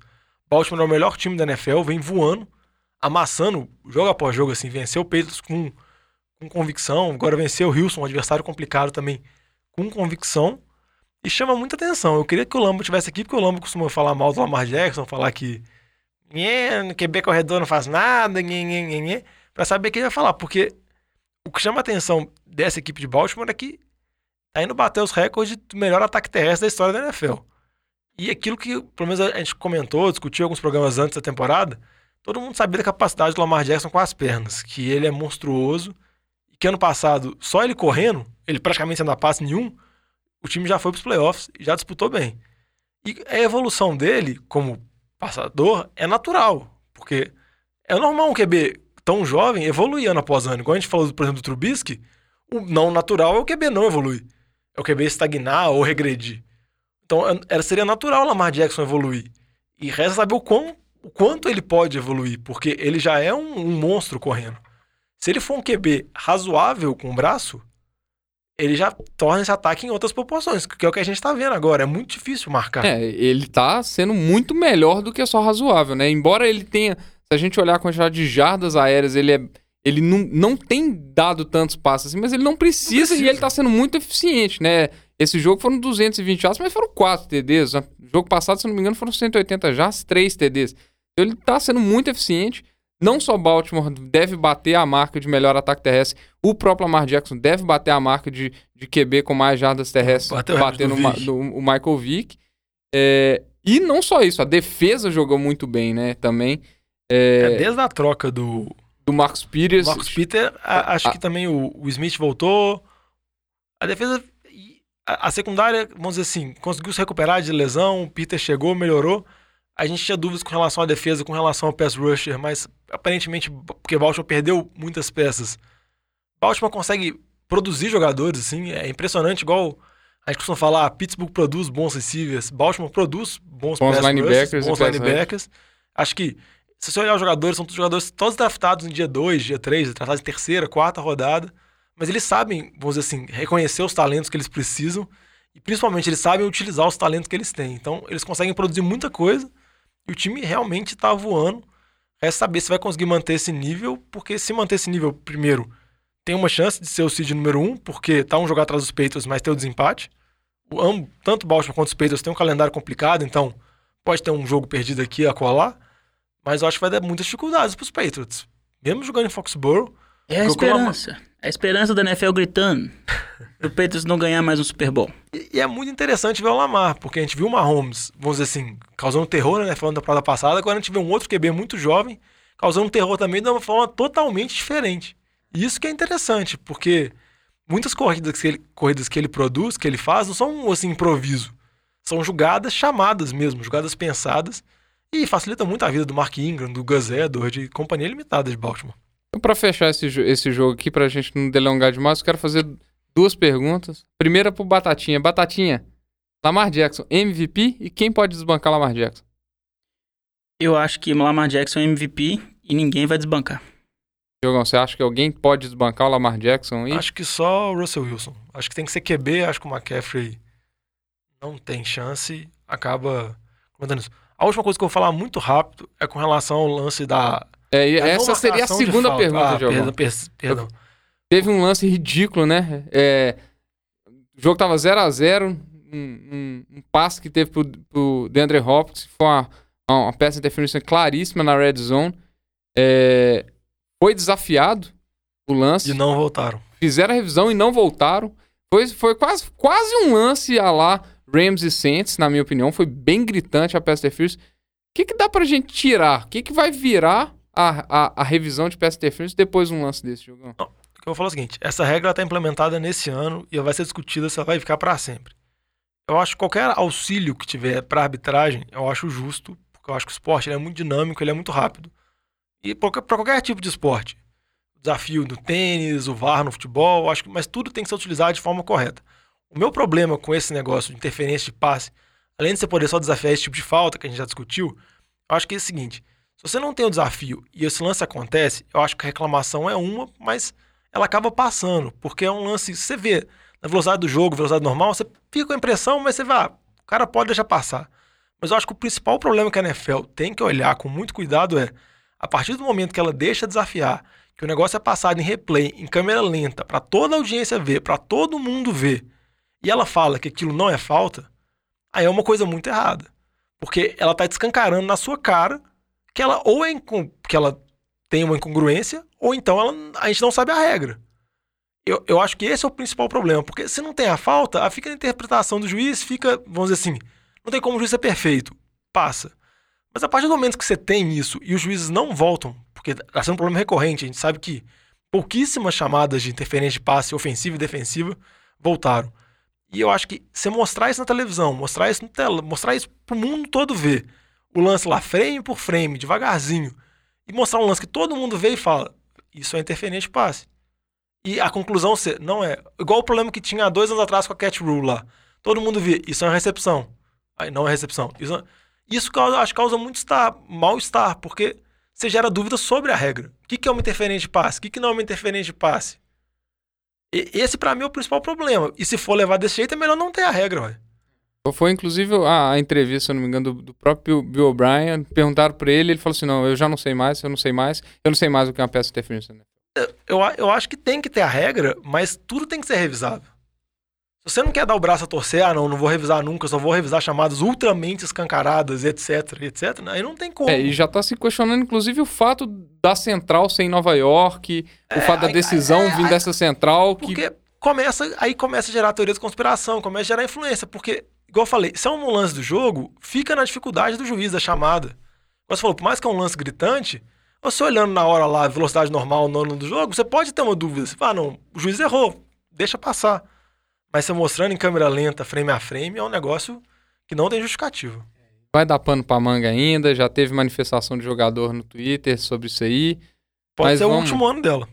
Speaker 4: Baltimore é o melhor time da NFL, vem voando, amassando jogo após jogo, assim, venceu o Patriots com, com convicção, agora venceu o Houston, um adversário complicado também, com convicção, e chama muita atenção. Eu queria que o Lambo tivesse aqui, porque o Lambo costuma falar mal do Lamar Jackson, falar que "Nhê, QB corredor não faz nada, nhê, nhê, nhê, nhê", pra saber o que ele vai falar, porque o que chama a atenção dessa equipe de Baltimore é que tá indo bater os recordes de melhor ataque terrestre da história da NFL. E aquilo que, pelo menos, a gente comentou, discutiu alguns programas antes da temporada, todo mundo sabia da capacidade do Lamar Jackson com as pernas, que ele é monstruoso, e que ano passado, só ele correndo, ele praticamente sem dar passe nenhum, o time já foi pros playoffs e já disputou bem. E a evolução dele, como passador, é natural, porque é normal um QB tão jovem evoluir ano após ano. Igual a gente falou, por exemplo, do Trubisky, o não natural é o QB não evoluir. É o QB estagnar ou regredir. Então era, seria natural o Lamar Jackson evoluir. E resta saber o, quão, o quanto ele pode evoluir, porque ele já é um, um monstro correndo. Se ele for um QB razoável com o braço, ele já torna esse ataque em outras proporções, que é o que a gente tá vendo agora. É muito difícil marcar.
Speaker 3: É, ele tá sendo muito melhor do que só razoável, né? Embora ele tenha, se a gente olhar a quantidade de jardas aéreas, ele é ele não, não tem dado tantos passos assim, mas ele não precisa, e ele tá sendo muito eficiente, né? Esse jogo foram 220 jardas, mas foram 4 TDs. Jogo passado, se não me engano, foram 180 jardas, 3 TDs. Então ele tá sendo muito eficiente. Não só Baltimore deve bater a marca de melhor ataque terrestre, o próprio Lamar Jackson deve bater a marca de, de QB com mais jardas terrestres,
Speaker 4: Bateu
Speaker 3: batendo
Speaker 4: do
Speaker 3: o do- Michael Vick. É, e não só isso, a defesa jogou muito bem, né? Também.
Speaker 4: É,
Speaker 3: É,
Speaker 4: desde a troca do
Speaker 3: do Marcos Pires.
Speaker 4: Marcus Peter, a- acho
Speaker 3: a-
Speaker 4: que também o, o Smith voltou. A defesa. A, a secundária, vamos dizer assim, conseguiu se recuperar de lesão. O Peter chegou, melhorou. A gente tinha dúvidas com relação à defesa, com relação ao pass rusher, mas aparentemente, porque Baltimore perdeu muitas peças. Baltimore consegue produzir jogadores, assim, é impressionante, igual a gente costuma falar, Pittsburgh produz bons receivers, Baltimore produz bons,
Speaker 3: Bons linebackers
Speaker 4: bons linebackers. Acho que, se você olhar os jogadores, são todos jogadores todos draftados em dia 2, dia 3, draftados em terceira, quarta rodada, mas eles sabem, vamos dizer assim, reconhecer os talentos que eles precisam e principalmente eles sabem utilizar os talentos que eles têm. Então, eles conseguem produzir muita coisa e o time realmente tá voando. Resta saber se vai conseguir manter esse nível, porque se manter esse nível, primeiro, tem uma chance de ser o seed número um, porque tá um jogo atrás dos Patriots, mas tem o desempate. O, ambos, tanto o Baltimore quanto os Patriots têm um calendário complicado, então pode ter um jogo perdido aqui a colar, mas eu acho que vai dar muitas dificuldades pros Patriots. Mesmo jogando em Foxborough,
Speaker 5: É a esperança. A esperança da NFL gritando. Pro Patriots não ganhar mais um Super Bowl.
Speaker 4: E, e é muito interessante ver o Lamar, porque a gente viu o Mahomes, vamos dizer assim, causando terror na NFL na temporada passada, agora a gente vê um outro QB muito jovem, causando terror também de uma forma totalmente diferente. E isso que é interessante, porque muitas corridas que ele, corridas que ele produz, que ele faz, não são assim improviso. São jogadas chamadas mesmo, jogadas pensadas, e facilita muito a vida do Mark Ingram, do Gus Edwards, de companhia limitada de Baltimore.
Speaker 3: Então, pra fechar esse, esse jogo aqui, pra gente não delongar demais, eu quero fazer duas perguntas. Primeira pro Batatinha. Batatinha, Lamar Jackson, MVP e quem pode desbancar Lamar Jackson?
Speaker 5: Eu acho que Lamar Jackson é MVP e ninguém vai desbancar.
Speaker 3: Diogão, você acha que alguém pode desbancar o Lamar Jackson? E
Speaker 4: Acho que só o Russell Wilson. Acho que tem que ser QB, acho que o McCaffrey não tem chance, acaba comentando isso. A última coisa que eu vou falar muito rápido é com relação ao lance da.
Speaker 3: É, e essa seria a
Speaker 4: de
Speaker 3: segunda pergunta,
Speaker 4: ah,
Speaker 3: Diogão.
Speaker 4: perdão, per- perdão.
Speaker 3: Teve um lance ridículo, né? É, o jogo tava 0 a 0 um, um, um passe que teve pro, pro DeAndre Hopkins, foi uma, uma peça de interferência claríssima na red zone. É, foi desafiado o lance.
Speaker 4: E não voltaram.
Speaker 3: fizeram a revisão e não voltaram. Foi, foi quase, quase um lance a lá Rams e Saints, na minha opinião. Foi bem gritante a pass interference. O que, que dá pra gente tirar? O que, que vai virar a, a, a revisão de pass interference depois de um lance desse, Jogão?
Speaker 4: O que eu vou falar é o seguinte: essa regra está implementada nesse ano e vai ser discutida se ela vai ficar para sempre. Eu acho que qualquer auxílio que tiver para arbitragem, eu acho justo, porque eu acho que o esporte é muito dinâmico, ele é muito rápido. E para qualquer tipo de esporte, o desafio do tênis, o VAR no futebol, acho que, mas tudo tem que ser utilizado de forma correta. O meu problema com esse negócio de interferência de passe, além de você poder só desafiar esse tipo de falta que a gente já discutiu, eu acho que é o seguinte: se você não tem o desafio e esse lance acontece, eu acho que a reclamação é uma, mas ela acaba passando, porque é um lance, você vê, na velocidade do jogo, velocidade normal, você fica com a impressão, mas você vai, ah, o cara pode deixar passar. Mas eu acho que o principal problema que a NFL tem que olhar com muito cuidado é, a partir do momento que ela deixa desafiar, que o negócio é passado em replay, em câmera lenta, para toda a audiência ver, para todo mundo ver, e ela fala que aquilo não é falta, aí é uma coisa muito errada. Porque ela tá descancarando na sua cara que ela ou é que ela tem uma incongruência, ou então ela, a gente não sabe a regra. Eu, eu acho que esse é o principal problema, porque se não tem a falta, fica na interpretação do juiz, fica, vamos dizer assim, não tem como o juiz ser perfeito, passa. Mas a partir do momento que você tem isso e os juízes não voltam, porque está sendo um problema recorrente, a gente sabe que pouquíssimas chamadas de interferência de passe ofensiva e defensiva voltaram. E eu acho que você mostrar isso na televisão, mostrar isso na tela, mostrar isso pro mundo todo ver, o lance lá frame por frame, devagarzinho, e mostrar um lance que todo mundo vê e fala, isso é interferência de passe. E a conclusão ser, não é. Igual o problema que tinha há dois anos atrás com a Cat Rule lá. Todo mundo via, isso é uma recepção. Aí não é recepção. Isso, isso causa, acho que causa muito estar, mal-estar, porque você gera dúvidas sobre a regra. O que, que é uma interferência de passe? O que, que não é uma interferência de passe? E- esse, pra mim, é o principal problema. E se for levar desse jeito, é melhor não ter a regra, ué.
Speaker 3: Foi inclusive a, a entrevista, se eu não me engano, do, do próprio Bill O'Brien. Perguntaram pra ele, ele falou assim: não, eu já não sei mais, eu não sei mais, eu não sei mais o que é uma peça de interferência. Né?
Speaker 4: eu, a- eu acho que tem que ter a regra, mas tudo tem que ser revisado. Se você não quer dar o braço a torcer, ah, não, não vou revisar nunca, só vou revisar chamadas ultramente escancaradas, etc, etc, aí não tem como.
Speaker 3: É, e já tá se questionando, inclusive, o fato da central ser em Nova York, o fato da decisão
Speaker 4: é,
Speaker 3: vir dessa central, que
Speaker 4: Porque começa, aí começa a gerar teoria de conspiração, começa a gerar influência, porque, igual eu falei, se é um lance do jogo, fica na dificuldade do juiz da chamada. Como Você falou, por mais que é um lance gritante, você olhando na hora lá, velocidade normal no ano do jogo, você pode ter uma dúvida. Você fala, ah, não, o juiz errou, deixa passar. Mas você mostrando em câmera lenta, frame a frame, é um negócio que não tem justificativa.
Speaker 3: vai dar pano pra manga ainda, já teve manifestação de jogador no Twitter sobre isso aí.
Speaker 4: Pode
Speaker 3: Mas
Speaker 4: ser o
Speaker 3: vamos-
Speaker 4: último ano dela.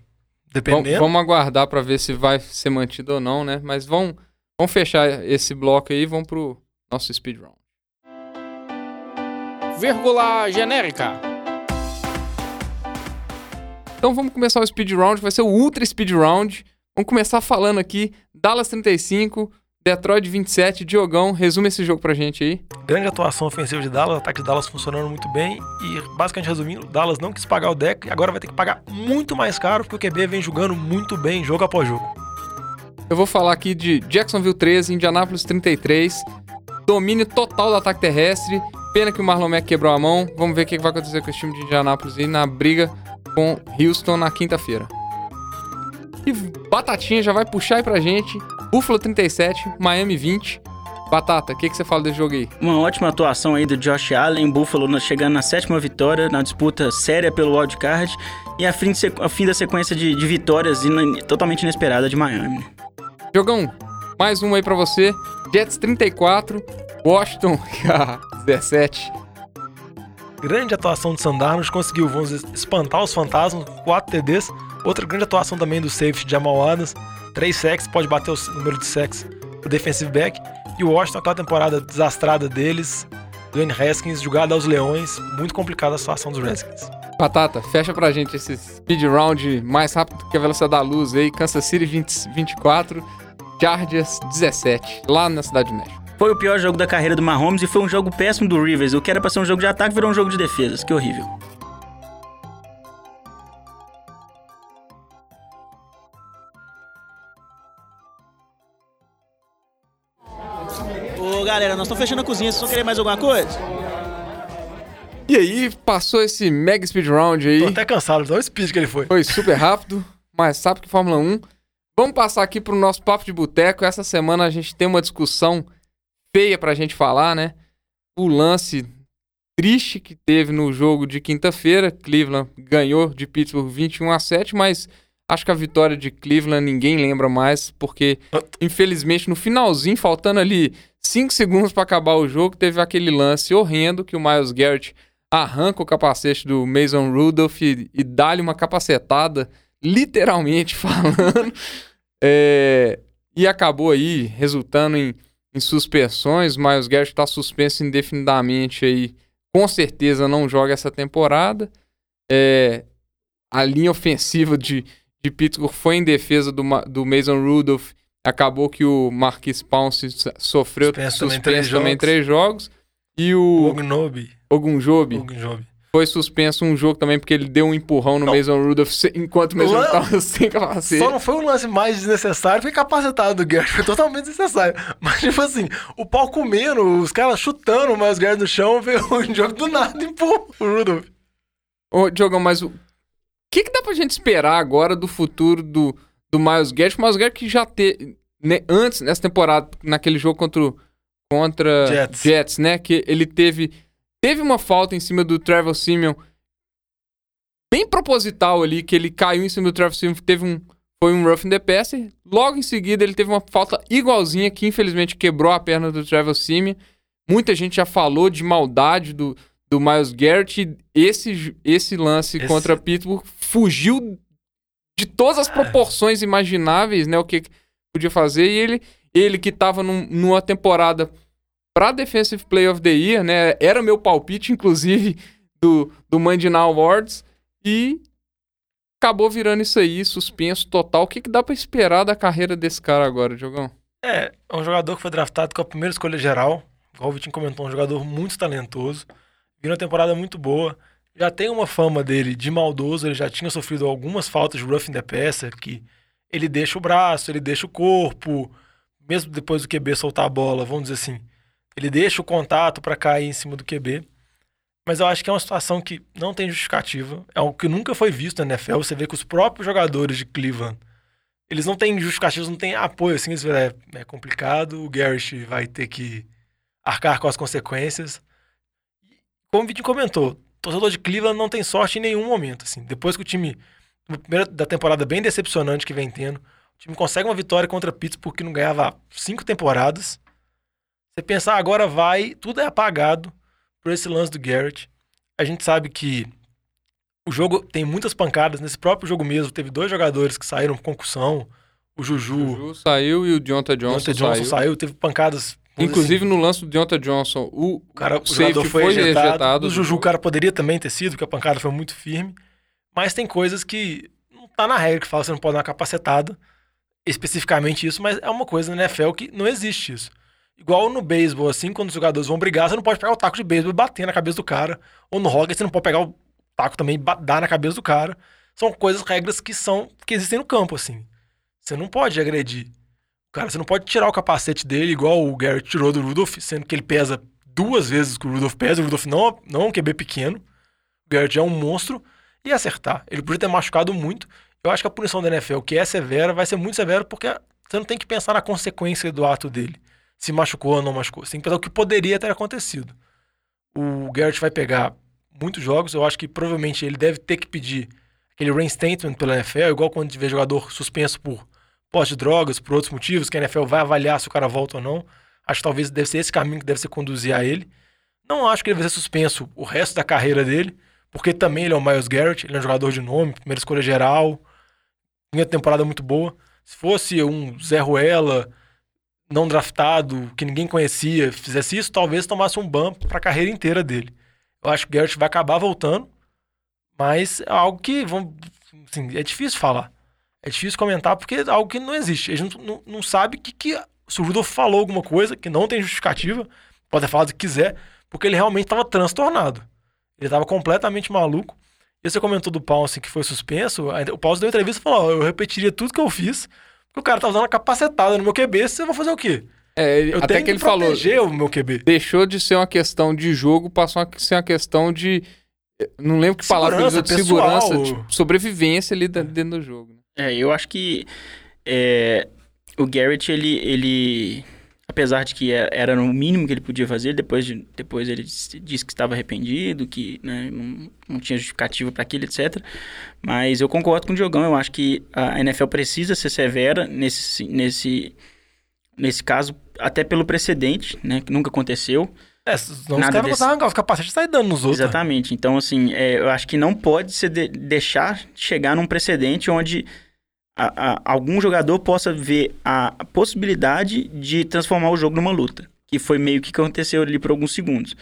Speaker 4: Dependendo.
Speaker 3: vamos aguardar pra ver se vai ser mantido ou não, né? Mas vamos, vamos fechar esse bloco aí e vamos pro nosso speed round.
Speaker 7: Vírgula genérica.
Speaker 3: Então vamos começar o speed round, vai ser o ultra speed round. Vamos começar falando aqui Dallas 35, Detroit 27. Diogão, resume esse jogo pra gente aí.
Speaker 4: Grande atuação ofensiva de Dallas, o ataque de Dallas funcionando muito bem. E, basicamente resumindo, Dallas não quis pagar o deck e agora vai ter que pagar muito mais caro porque o QB vem jogando muito bem, jogo após jogo.
Speaker 3: Eu vou falar aqui de Jacksonville 13, Indianapolis 33. Domínio total do ataque terrestre. Pena que o Marlon Mack quebrou a mão. Vamos ver o que vai acontecer com esse time de Indianapolis aí na briga com Houston na quinta-feira. E Batatinha já vai puxar aí pra gente. Buffalo 37, Miami 20. Batata, o que, que você fala desse jogo aí?
Speaker 5: Uma ótima atuação aí do Josh Allen, Buffalo chegando na sétima vitória, na disputa séria pelo wildcard, e a fim, de sequ- a fim da sequência de, de vitórias ina- totalmente inesperada de Miami.
Speaker 3: Jogão, mais um aí pra você. Jets 34, Washington 17.
Speaker 4: Grande atuação do Sandarnos, conseguiu, vamos espantar os fantasmas, 4 TDs. Outra grande atuação também do safety Jamal Adams, 3 sacks, pode bater o número de sacks do defensive back. E o Washington, aquela temporada desastrada deles, Dwayne Haskins, jogada aos leões, muito complicada a situação dos Redskins.
Speaker 3: Batata, fecha pra gente esse speed round mais rápido que a velocidade da luz aí. Kansas City 20, 24, Chargers 17, lá na cidade do México.
Speaker 5: Foi o pior jogo da carreira do Mahomes e foi um jogo péssimo do Rivers. O que era pra ser um jogo de ataque virou um jogo de defesas. Que horrível.
Speaker 6: Ô, galera, nós estamos fechando a cozinha. Vocês vão querer mais alguma coisa?
Speaker 3: E aí, passou esse mega speed round aí.
Speaker 4: Tô até cansado, dá o speed que ele foi.
Speaker 3: Foi super rápido, mais rápido que Fórmula 1. Vamos passar aqui pro nosso papo de boteco. Essa semana a gente tem uma discussão feia pra gente falar, né? O lance triste que teve no jogo de quinta-feira. Cleveland ganhou de Pittsburgh 21 a 7, mas acho que a vitória de Cleveland ninguém lembra mais, porque infelizmente no finalzinho, faltando ali 5 segundos pra acabar o jogo, teve aquele lance horrendo que o Miles Garrett arranca o capacete do Mason Rudolph e, e dá-lhe uma capacetada, literalmente falando. É, e acabou aí resultando em, em suspensões. Miles Garrett está suspenso indefinidamente aí com certeza não joga essa temporada. É, a linha ofensiva de, de Pittsburgh foi em defesa do, do Mason Rudolph. Acabou que o Marquis Pounce so- sofreu
Speaker 4: Suspenso também
Speaker 3: suspenso
Speaker 4: três
Speaker 3: também
Speaker 4: jogos.
Speaker 3: três jogos. E
Speaker 4: O Ognobi.
Speaker 3: Ogunjobi
Speaker 4: Ognobi.
Speaker 3: Foi suspenso um jogo também porque ele deu um empurrão no
Speaker 4: Não.
Speaker 3: Mason Rudolph enquanto o Mason
Speaker 4: Lan-
Speaker 3: estava sem capacete.
Speaker 4: Só não foi um lance mais desnecessário, foi capacitado do Garrett, foi totalmente desnecessário. Mas, tipo assim, o pau comendo, os caras chutando o Miles Garrett no chão, veio um jogo do nada e empurrou o Rudolph.
Speaker 3: Ô, Diogão, mas o que, que dá pra gente esperar agora do futuro do, do Miles Garrett? O Miles Garrett que já teve, antes, nessa temporada, naquele jogo contra, contra
Speaker 4: Jets.
Speaker 3: né? Que ele teve, teve uma falta em cima do Trevor Simeon bem proposital ali, que ele caiu em cima do Trevor Simeon, teve um, foi um rough in the passer. Logo em seguida ele teve uma falta igualzinha que infelizmente quebrou a perna do Trevor Simeon. Muita gente já falou de maldade do, do Miles Garrett. Esse, esse lance
Speaker 4: Esse-
Speaker 3: contra Pittsburgh fugiu de todas as proporções imagináveis, né? O que podia fazer. E ele, ele que tava num- numa temporada pra Defensive Player of the Year, né? Era meu palpite, inclusive, do, do Monday Awards. E acabou virando isso aí, suspenso total. O que, que dá pra esperar da carreira desse cara agora, Diogão?
Speaker 4: É, é um jogador que foi draftado com a primeira escolha geral. O Vitinho comentou, um jogador muito talentoso. Viu uma temporada muito boa. Já tem uma fama dele de maldoso, ele já tinha sofrido algumas faltas de rough in the passer, que ele deixa o braço, ele deixa o corpo, mesmo depois do QB soltar a bola, vamos dizer assim. Ele deixa o contato para cair em cima do QB. Mas eu acho que é uma situação que não tem justificativa. É algo que nunca foi visto na NFL. Você vê que os próprios jogadores de Cleveland eles não têm justificativos, não têm apoio, assim, falam, é, é complicado, o Garrett vai ter que arcar com as consequências. Como o Vitinho comentou, o torcedor de Cleveland não tem sorte em nenhum momento, assim. Depois que o time, no primeiro da temporada bem decepcionante que vem tendo, o time consegue uma vitória contra Pittsburgh que não ganhava cinco temporadas. Você pensar agora vai, tudo é apagado por esse lance do Garrett. A gente sabe que o jogo tem muitas pancadas. Nesse próprio jogo mesmo, teve dois jogadores que saíram com concussão. O Juju,
Speaker 3: O Juju saiu e o Deonta Johnson,
Speaker 4: Johnson
Speaker 3: saiu.
Speaker 4: saiu. teve pancadas.
Speaker 3: Inclusive no lance do Deonta Johnson, o,
Speaker 4: assim, o, cara, o jogador foi,
Speaker 3: foi
Speaker 4: ejetado.
Speaker 3: ejetado.
Speaker 4: O Juju, o cara poderia também ter sido, porque a pancada foi muito firme. Mas tem coisas que não tá na regra que fala que você não pode dar uma capacetada. Especificamente isso, mas é uma coisa na NFL que não existe isso. Igual no beisebol, assim, quando os jogadores vão brigar, você não pode pegar o taco de beisebol e bater na cabeça do cara. Ou no hockey, você não pode pegar o taco também e dar na cabeça do cara. São coisas, regras que são que existem no campo, assim. Você não pode agredir. Cara, você não pode tirar o capacete dele igual o Garrett tirou do Rudolph, sendo que ele pesa duas vezes que o Rudolph pesa. O Rudolph não, não é um QB pequeno. O Garrett é um monstro. E acertar. Ele podia ter machucado muito. Eu acho que a punição da NFL, que é severa, vai ser muito severa porque você não tem que pensar na consequência do ato dele. Se machucou ou não machucou. Você tem que pensar o que poderia ter acontecido. O Garrett vai pegar muitos jogos. Eu acho que provavelmente ele deve ter que pedir aquele reinstatement pela NFL, igual quando tiver jogador suspenso por posse de drogas, por outros motivos, que a NFL vai avaliar se o cara volta ou não. Acho que talvez deve ser esse caminho que deve ser conduzir a ele. Não acho que ele vai ser suspenso o resto da carreira dele, porque também ele é o Miles Garrett, ele é um jogador de nome, primeira escolha geral, tinha temporada muito boa. Se fosse um Zé Ruela, não draftado, que ninguém conhecia, fizesse isso, talvez tomasse um ban para a carreira inteira dele. Eu acho que o Garrett vai acabar voltando, mas é algo que assim, é difícil falar. É difícil comentar porque é algo que não existe. A gente não, não, não sabe que, que se o Rudolph falou alguma coisa que não tem justificativa, pode ter falado o que quiser, porque ele realmente estava transtornado. Ele estava completamente maluco. E você comentou do Pounce que foi suspenso. O Pounce deu entrevista e falou: "Ó, eu repetiria tudo que eu fiz, o cara tá usando uma capacetada no meu QB, você vai fazer o quê?
Speaker 3: É, ele-
Speaker 4: Eu
Speaker 3: até
Speaker 4: tenho
Speaker 3: que ele falou,
Speaker 4: proteger o meu QB.
Speaker 3: deixou de ser uma questão de jogo, passou a ser uma questão de. Não lembro que palavra ele usou, de
Speaker 4: Segurança,
Speaker 3: segurança,
Speaker 4: pessoal.
Speaker 3: tipo, sobrevivência ali da- dentro do jogo. né?
Speaker 5: É, eu acho que é, o Garrett, ele, ele, apesar de que é- era no mínimo que ele podia fazer, depois, de, depois ele disse disse que estava arrependido, que né, não, não tinha justificativa para aquilo, etc. Mas eu concordo com o Diogão, eu acho que a NFL precisa ser severa nesse, nesse, nesse caso, até pelo precedente, né, que nunca aconteceu.
Speaker 4: É, senão os caras
Speaker 5: desse-
Speaker 4: vão e sair dando nos outros.
Speaker 5: Exatamente. Então, assim, é, eu acho que não pode se de- deixar chegar num precedente onde a- a- algum jogador possa ver a possibilidade de transformar o jogo numa luta. Que foi meio que aconteceu ali por alguns segundos.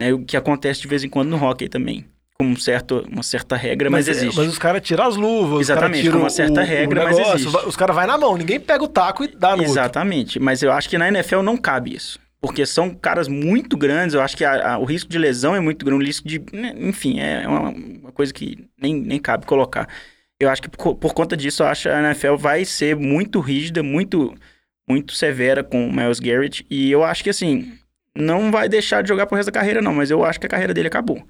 Speaker 5: né, o que acontece de vez em quando no hockey também. Com um certo, uma certa regra, mas,
Speaker 4: é-
Speaker 5: existe.
Speaker 4: Mas os caras tiram as luvas,
Speaker 5: Exatamente, com uma certa
Speaker 4: o- o
Speaker 5: regra, mas
Speaker 4: negócio,
Speaker 5: existe.
Speaker 4: vai- Os caras vão na mão, ninguém pega o taco e dá no outro.
Speaker 5: Exatamente, mas eu acho que na NFL não cabe isso. Porque são caras muito grandes, eu acho que a- a- o risco de lesão é muito grande, o risco de. né, Enfim, é uma, uma coisa que nem, nem cabe colocar. Eu acho que por, por conta disso, eu acho que a NFL vai ser muito rígida, muito, muito severa com o Miles Garrett. E eu acho que, assim, não vai deixar de jogar pro resto da carreira, não, mas eu acho que a carreira dele acabou.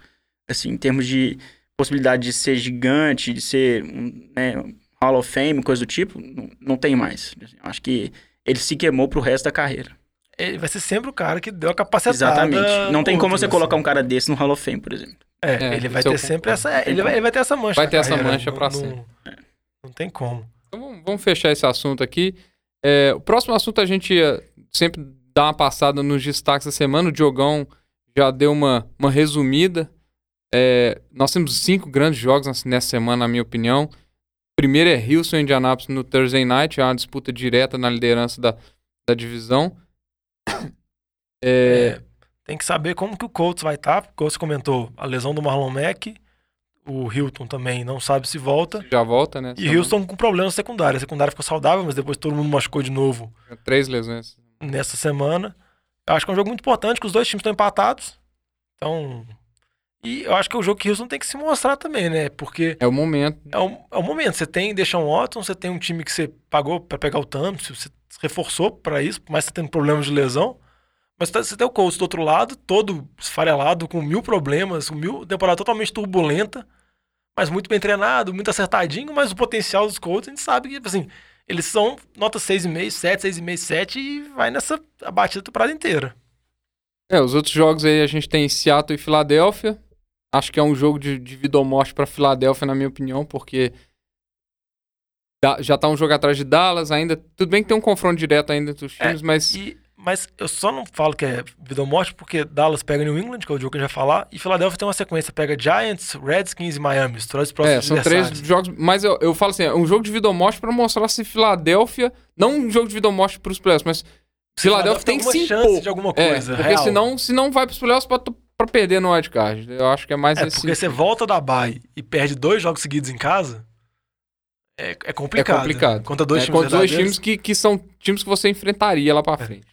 Speaker 5: Assim, em termos de possibilidade de ser gigante, de ser um, né, Hall of Fame, coisa do tipo, não, não tem mais. Eu acho que ele se queimou pro resto da carreira.
Speaker 4: Ele vai ser sempre o cara que deu a capacidade.
Speaker 5: Exatamente. Não tem como você colocar um cara desse no Hall of Fame, por exemplo.
Speaker 4: É,
Speaker 3: É,
Speaker 4: ele vai ter sempre
Speaker 3: concordo.
Speaker 4: essa. Ele vai, ele vai ter essa mancha.
Speaker 3: Vai ter essa
Speaker 4: carreira,
Speaker 3: mancha
Speaker 4: não-
Speaker 3: pra
Speaker 4: não-
Speaker 3: sempre.
Speaker 4: Não tem como.
Speaker 3: Então vamos- vamos fechar esse assunto aqui. É, o próximo assunto a gente ia sempre dar uma passada nos destaques da semana. O Diogão já deu uma, uma resumida. É, nós temos cinco grandes jogos nessa- nessa semana, na minha opinião. Primeiro é Houston e Indianapolis no Thursday Night, é uma disputa direta na liderança da, da divisão. É,
Speaker 4: É, tem que saber como que o Colts vai estar, porque você comentou a lesão do Marlon Mack, o Hilton também não sabe se volta.
Speaker 3: já volta, né?
Speaker 4: E Houston com problemas secundários. A secundária ficou saudável, mas depois todo mundo machucou de novo
Speaker 3: Três lesões.
Speaker 4: nessa semana. Eu acho que é um jogo muito importante, que os dois times estão empatados. Então. E eu acho que é o jogo que Houston tem que se mostrar também, né? Porque
Speaker 3: É o momento.
Speaker 4: é o, é o momento. Você tem Deixão Watson, você tem um time que você pagou pra pegar o Thompson, você se reforçou pra isso, que você tenha problemas de lesão. Mas tá- você tem o Colts do outro lado, todo esfarelado, com mil problemas, com mil temporada totalmente turbulenta, mas muito bem treinado, muito acertadinho, mas o potencial dos Colts a gente sabe que, assim, eles são nota 6,5, 7, 6,5, 7 e vai nessa batida a temporada inteira.
Speaker 3: É, os outros jogos aí a gente tem Seattle e Filadélfia. Acho que é um jogo de, de vida ou morte pra Filadélfia, na minha opinião, porque já tá um jogo atrás de Dallas ainda. Tudo bem que tem um confronto direto ainda entre os times, mas
Speaker 4: E, mas eu só não falo que é vida ou morte porque Dallas pega New England, que é o jogo que a gente vai falar, e Filadélfia tem uma sequência, pega Giants, Redskins e Miami, os três
Speaker 3: é,
Speaker 4: próximos
Speaker 3: são três jogos. Mas eu, eu falo assim, é um jogo de vida ou morte pra mostrar se Filadélfia. Não um jogo de vida ou morte pros playoffs, mas Filadélfia tem que se impor.
Speaker 4: de alguma
Speaker 3: É,
Speaker 4: coisa,
Speaker 3: porque
Speaker 4: real.
Speaker 3: senão, se não vai pros playoffs pra, pra perder no wildcard. Eu acho que é mais
Speaker 4: É,
Speaker 3: esse.
Speaker 4: porque você volta da bye e perde dois jogos seguidos em casa, é, é complicado.
Speaker 3: É complicado.
Speaker 4: Contra dois
Speaker 3: É,
Speaker 4: times
Speaker 3: contra dois times que, que são times que você enfrentaria lá pra
Speaker 4: É.
Speaker 3: frente.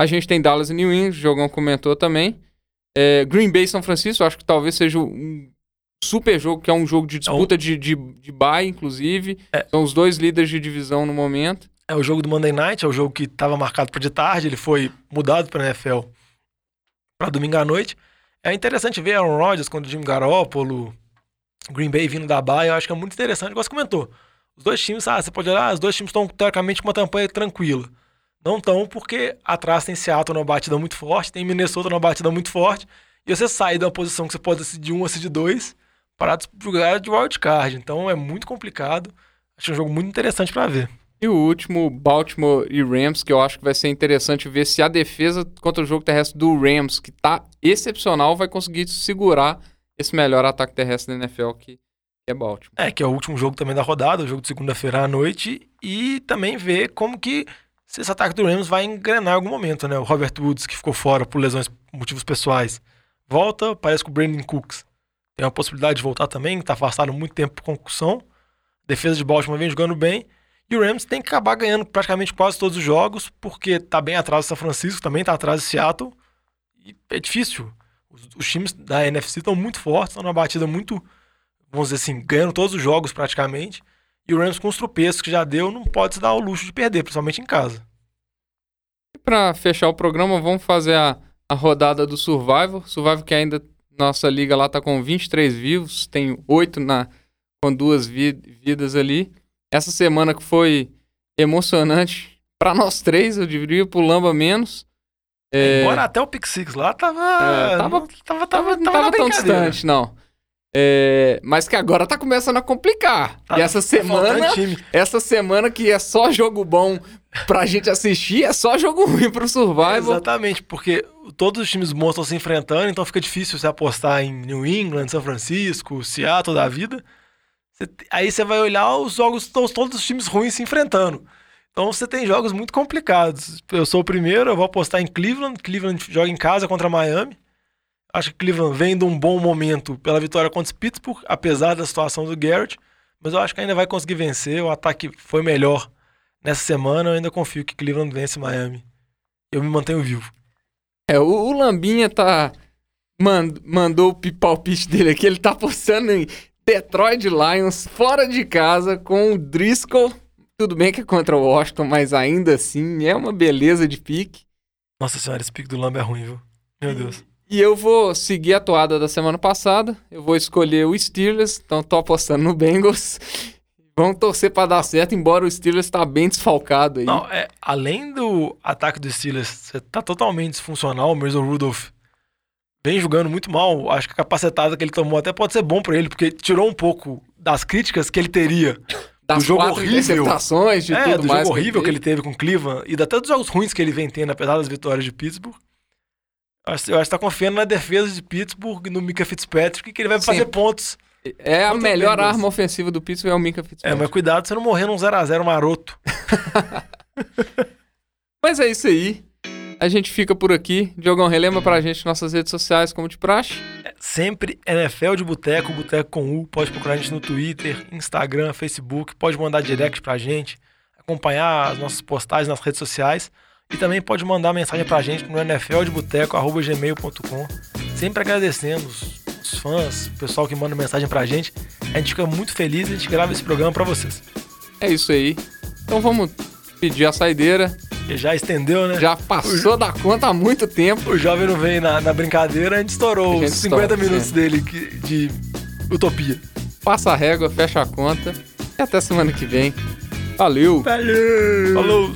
Speaker 3: A gente tem Dallas e New England, o Jogão comentou também. É, Green Bay e São Francisco, acho que talvez seja um super jogo, que é um jogo de disputa de, de, de bye, inclusive.
Speaker 4: É.
Speaker 3: São os dois líderes de divisão no momento.
Speaker 4: É o jogo do Monday Night, é o jogo que estava marcado para de tarde, ele foi mudado para NFL para domingo à noite. É interessante ver Aaron Rodgers contra o Jimmy Garoppolo, Green Bay vindo da baia, eu acho que é muito interessante, igual você comentou. Os dois times, ah, você pode olhar, os dois times estão teoricamente com uma campanha tranquila. Não estão porque atrás tem Seattle numa batida muito forte, tem Minnesota numa batida muito forte, e você sai de uma posição que você pode decidir um ou decidir dois para jogar de wildcard. Então é muito complicado. Acho um jogo muito interessante para ver.
Speaker 3: E o último, Baltimore e Rams, que eu acho que vai ser interessante ver se a defesa contra o jogo terrestre do Rams, que tá excepcional, vai conseguir segurar esse melhor ataque terrestre da NFL, que é Baltimore.
Speaker 4: É, que é o último jogo também da rodada, o jogo de segunda-feira à noite, e também ver como que se esse ataque do Rams vai engrenar em algum momento, né? O Robert Woods, que ficou fora por lesões, motivos pessoais, volta, parece que o Brandon Cooks tem a possibilidade de voltar também, tá afastado muito tempo por concussão. Defesa de Baltimore vem jogando bem, e o Rams tem que acabar ganhando praticamente quase todos os jogos, porque tá bem atrás do São Francisco, também tá atrás de Seattle, e é difícil. Os, os times da NFC estão muito fortes, estão numa batida muito vamos dizer assim, ganhando todos os jogos praticamente. E o Rams com os tropeços que já deu, não pode se dar o luxo de perder, principalmente em casa.
Speaker 3: E pra fechar o programa, vamos fazer a, a rodada do Survival. Survival que ainda, nossa liga lá tá com 23 vivos, tem 8 na, com duas vi- vidas ali. Essa semana que foi emocionante pra nós três, eu diria, pro Lamba menos. É,
Speaker 4: Embora até o Pick Six lá tava.
Speaker 3: É, tava-
Speaker 4: não- tava, tava,
Speaker 3: tava,
Speaker 4: tava
Speaker 3: tão distante, não. É, mas que agora tá começando a complicar.
Speaker 4: Tá-
Speaker 3: e essa
Speaker 4: tá
Speaker 3: semana, essa semana que é só jogo bom pra gente assistir, é só jogo ruim pro Survival.
Speaker 4: Exatamente, porque todos os times bons estão se enfrentando, então fica difícil você apostar em New England, São Francisco, Seattle da vida. Você aí você vai olhar os jogos, estão todos os times ruins se enfrentando. Então você tem jogos muito complicados. Eu sou o primeiro, eu vou apostar em Cleveland. Cleveland joga em casa contra Miami. Acho que Cleveland vem de um bom momento pela vitória contra o Pittsburgh, apesar da situação do Garrett. Mas eu acho que ainda vai conseguir vencer. O ataque foi melhor nessa semana. Eu ainda confio que Cleveland vence Miami. Eu me mantenho vivo.
Speaker 3: É, o, o Lambinha tá. mand- mandou o pi- palpite dele aqui. Ele tá apostando em Detroit Lions fora de casa com o Driscoll. Tudo bem que é contra o Washington, mas ainda assim é uma beleza de pique.
Speaker 4: Nossa senhora, esse pique do Lamb é ruim, viu? Meu Deus.
Speaker 3: E eu vou seguir a toada da semana passada. Eu vou escolher o Steelers, então tô apostando no Bengals. Vamos torcer pra dar certo, embora o Steelers tá bem desfalcado aí.
Speaker 4: Não, é, além do ataque dos Steelers, você tá totalmente disfuncional. O Mason Rudolph vem jogando muito mal. Acho que a capacetada que ele tomou até pode ser bom pra ele, porque tirou um pouco das críticas que ele teria
Speaker 3: das
Speaker 4: do jogo horrível.
Speaker 3: de
Speaker 4: é,
Speaker 3: tudo
Speaker 4: do
Speaker 3: mais.
Speaker 4: jogo horrível que
Speaker 3: ele
Speaker 4: ele teve com Cleveland e até dos jogos ruins que ele vem tendo, apesar das vitórias de Pittsburgh. Eu acho, que tá confiando na defesa de Pittsburgh, no Mika Fitzpatrick, que ele vai fazer
Speaker 3: Sim.
Speaker 4: pontos.
Speaker 3: É a melhor arma ofensiva do Pittsburgh é o Minka
Speaker 4: É,
Speaker 3: Fitzpatrick.
Speaker 4: mas cuidado você não morrer num 0x0 maroto.
Speaker 3: Mas é isso aí. A gente fica por aqui. Diogão, relembra pra gente nossas redes sociais como de praxe.
Speaker 4: Sempre NFL de Boteco, Boteco com U. Pode procurar a gente no Twitter, Instagram, Facebook. Pode mandar direct pra gente, acompanhar as nossas postagens nas redes sociais. E também pode mandar mensagem pra gente no nfldeboteco.gmail.com. Sempre agradecendo os, fãs, o pessoal que manda mensagem pra gente. A gente fica muito feliz e a gente grava esse programa pra vocês.
Speaker 3: É isso aí. Então vamos pedir a saideira.
Speaker 4: E já estendeu, né?
Speaker 3: Já passou da conta há muito tempo.
Speaker 4: O jovem não veio na, na brincadeira, a gente estourou
Speaker 3: A gente
Speaker 4: os 50
Speaker 3: estoura,
Speaker 4: minutos
Speaker 3: é.
Speaker 4: dele que- de utopia.
Speaker 3: Passa a régua, fecha a conta. E até semana que vem. Valeu!
Speaker 4: Valeu! Falou!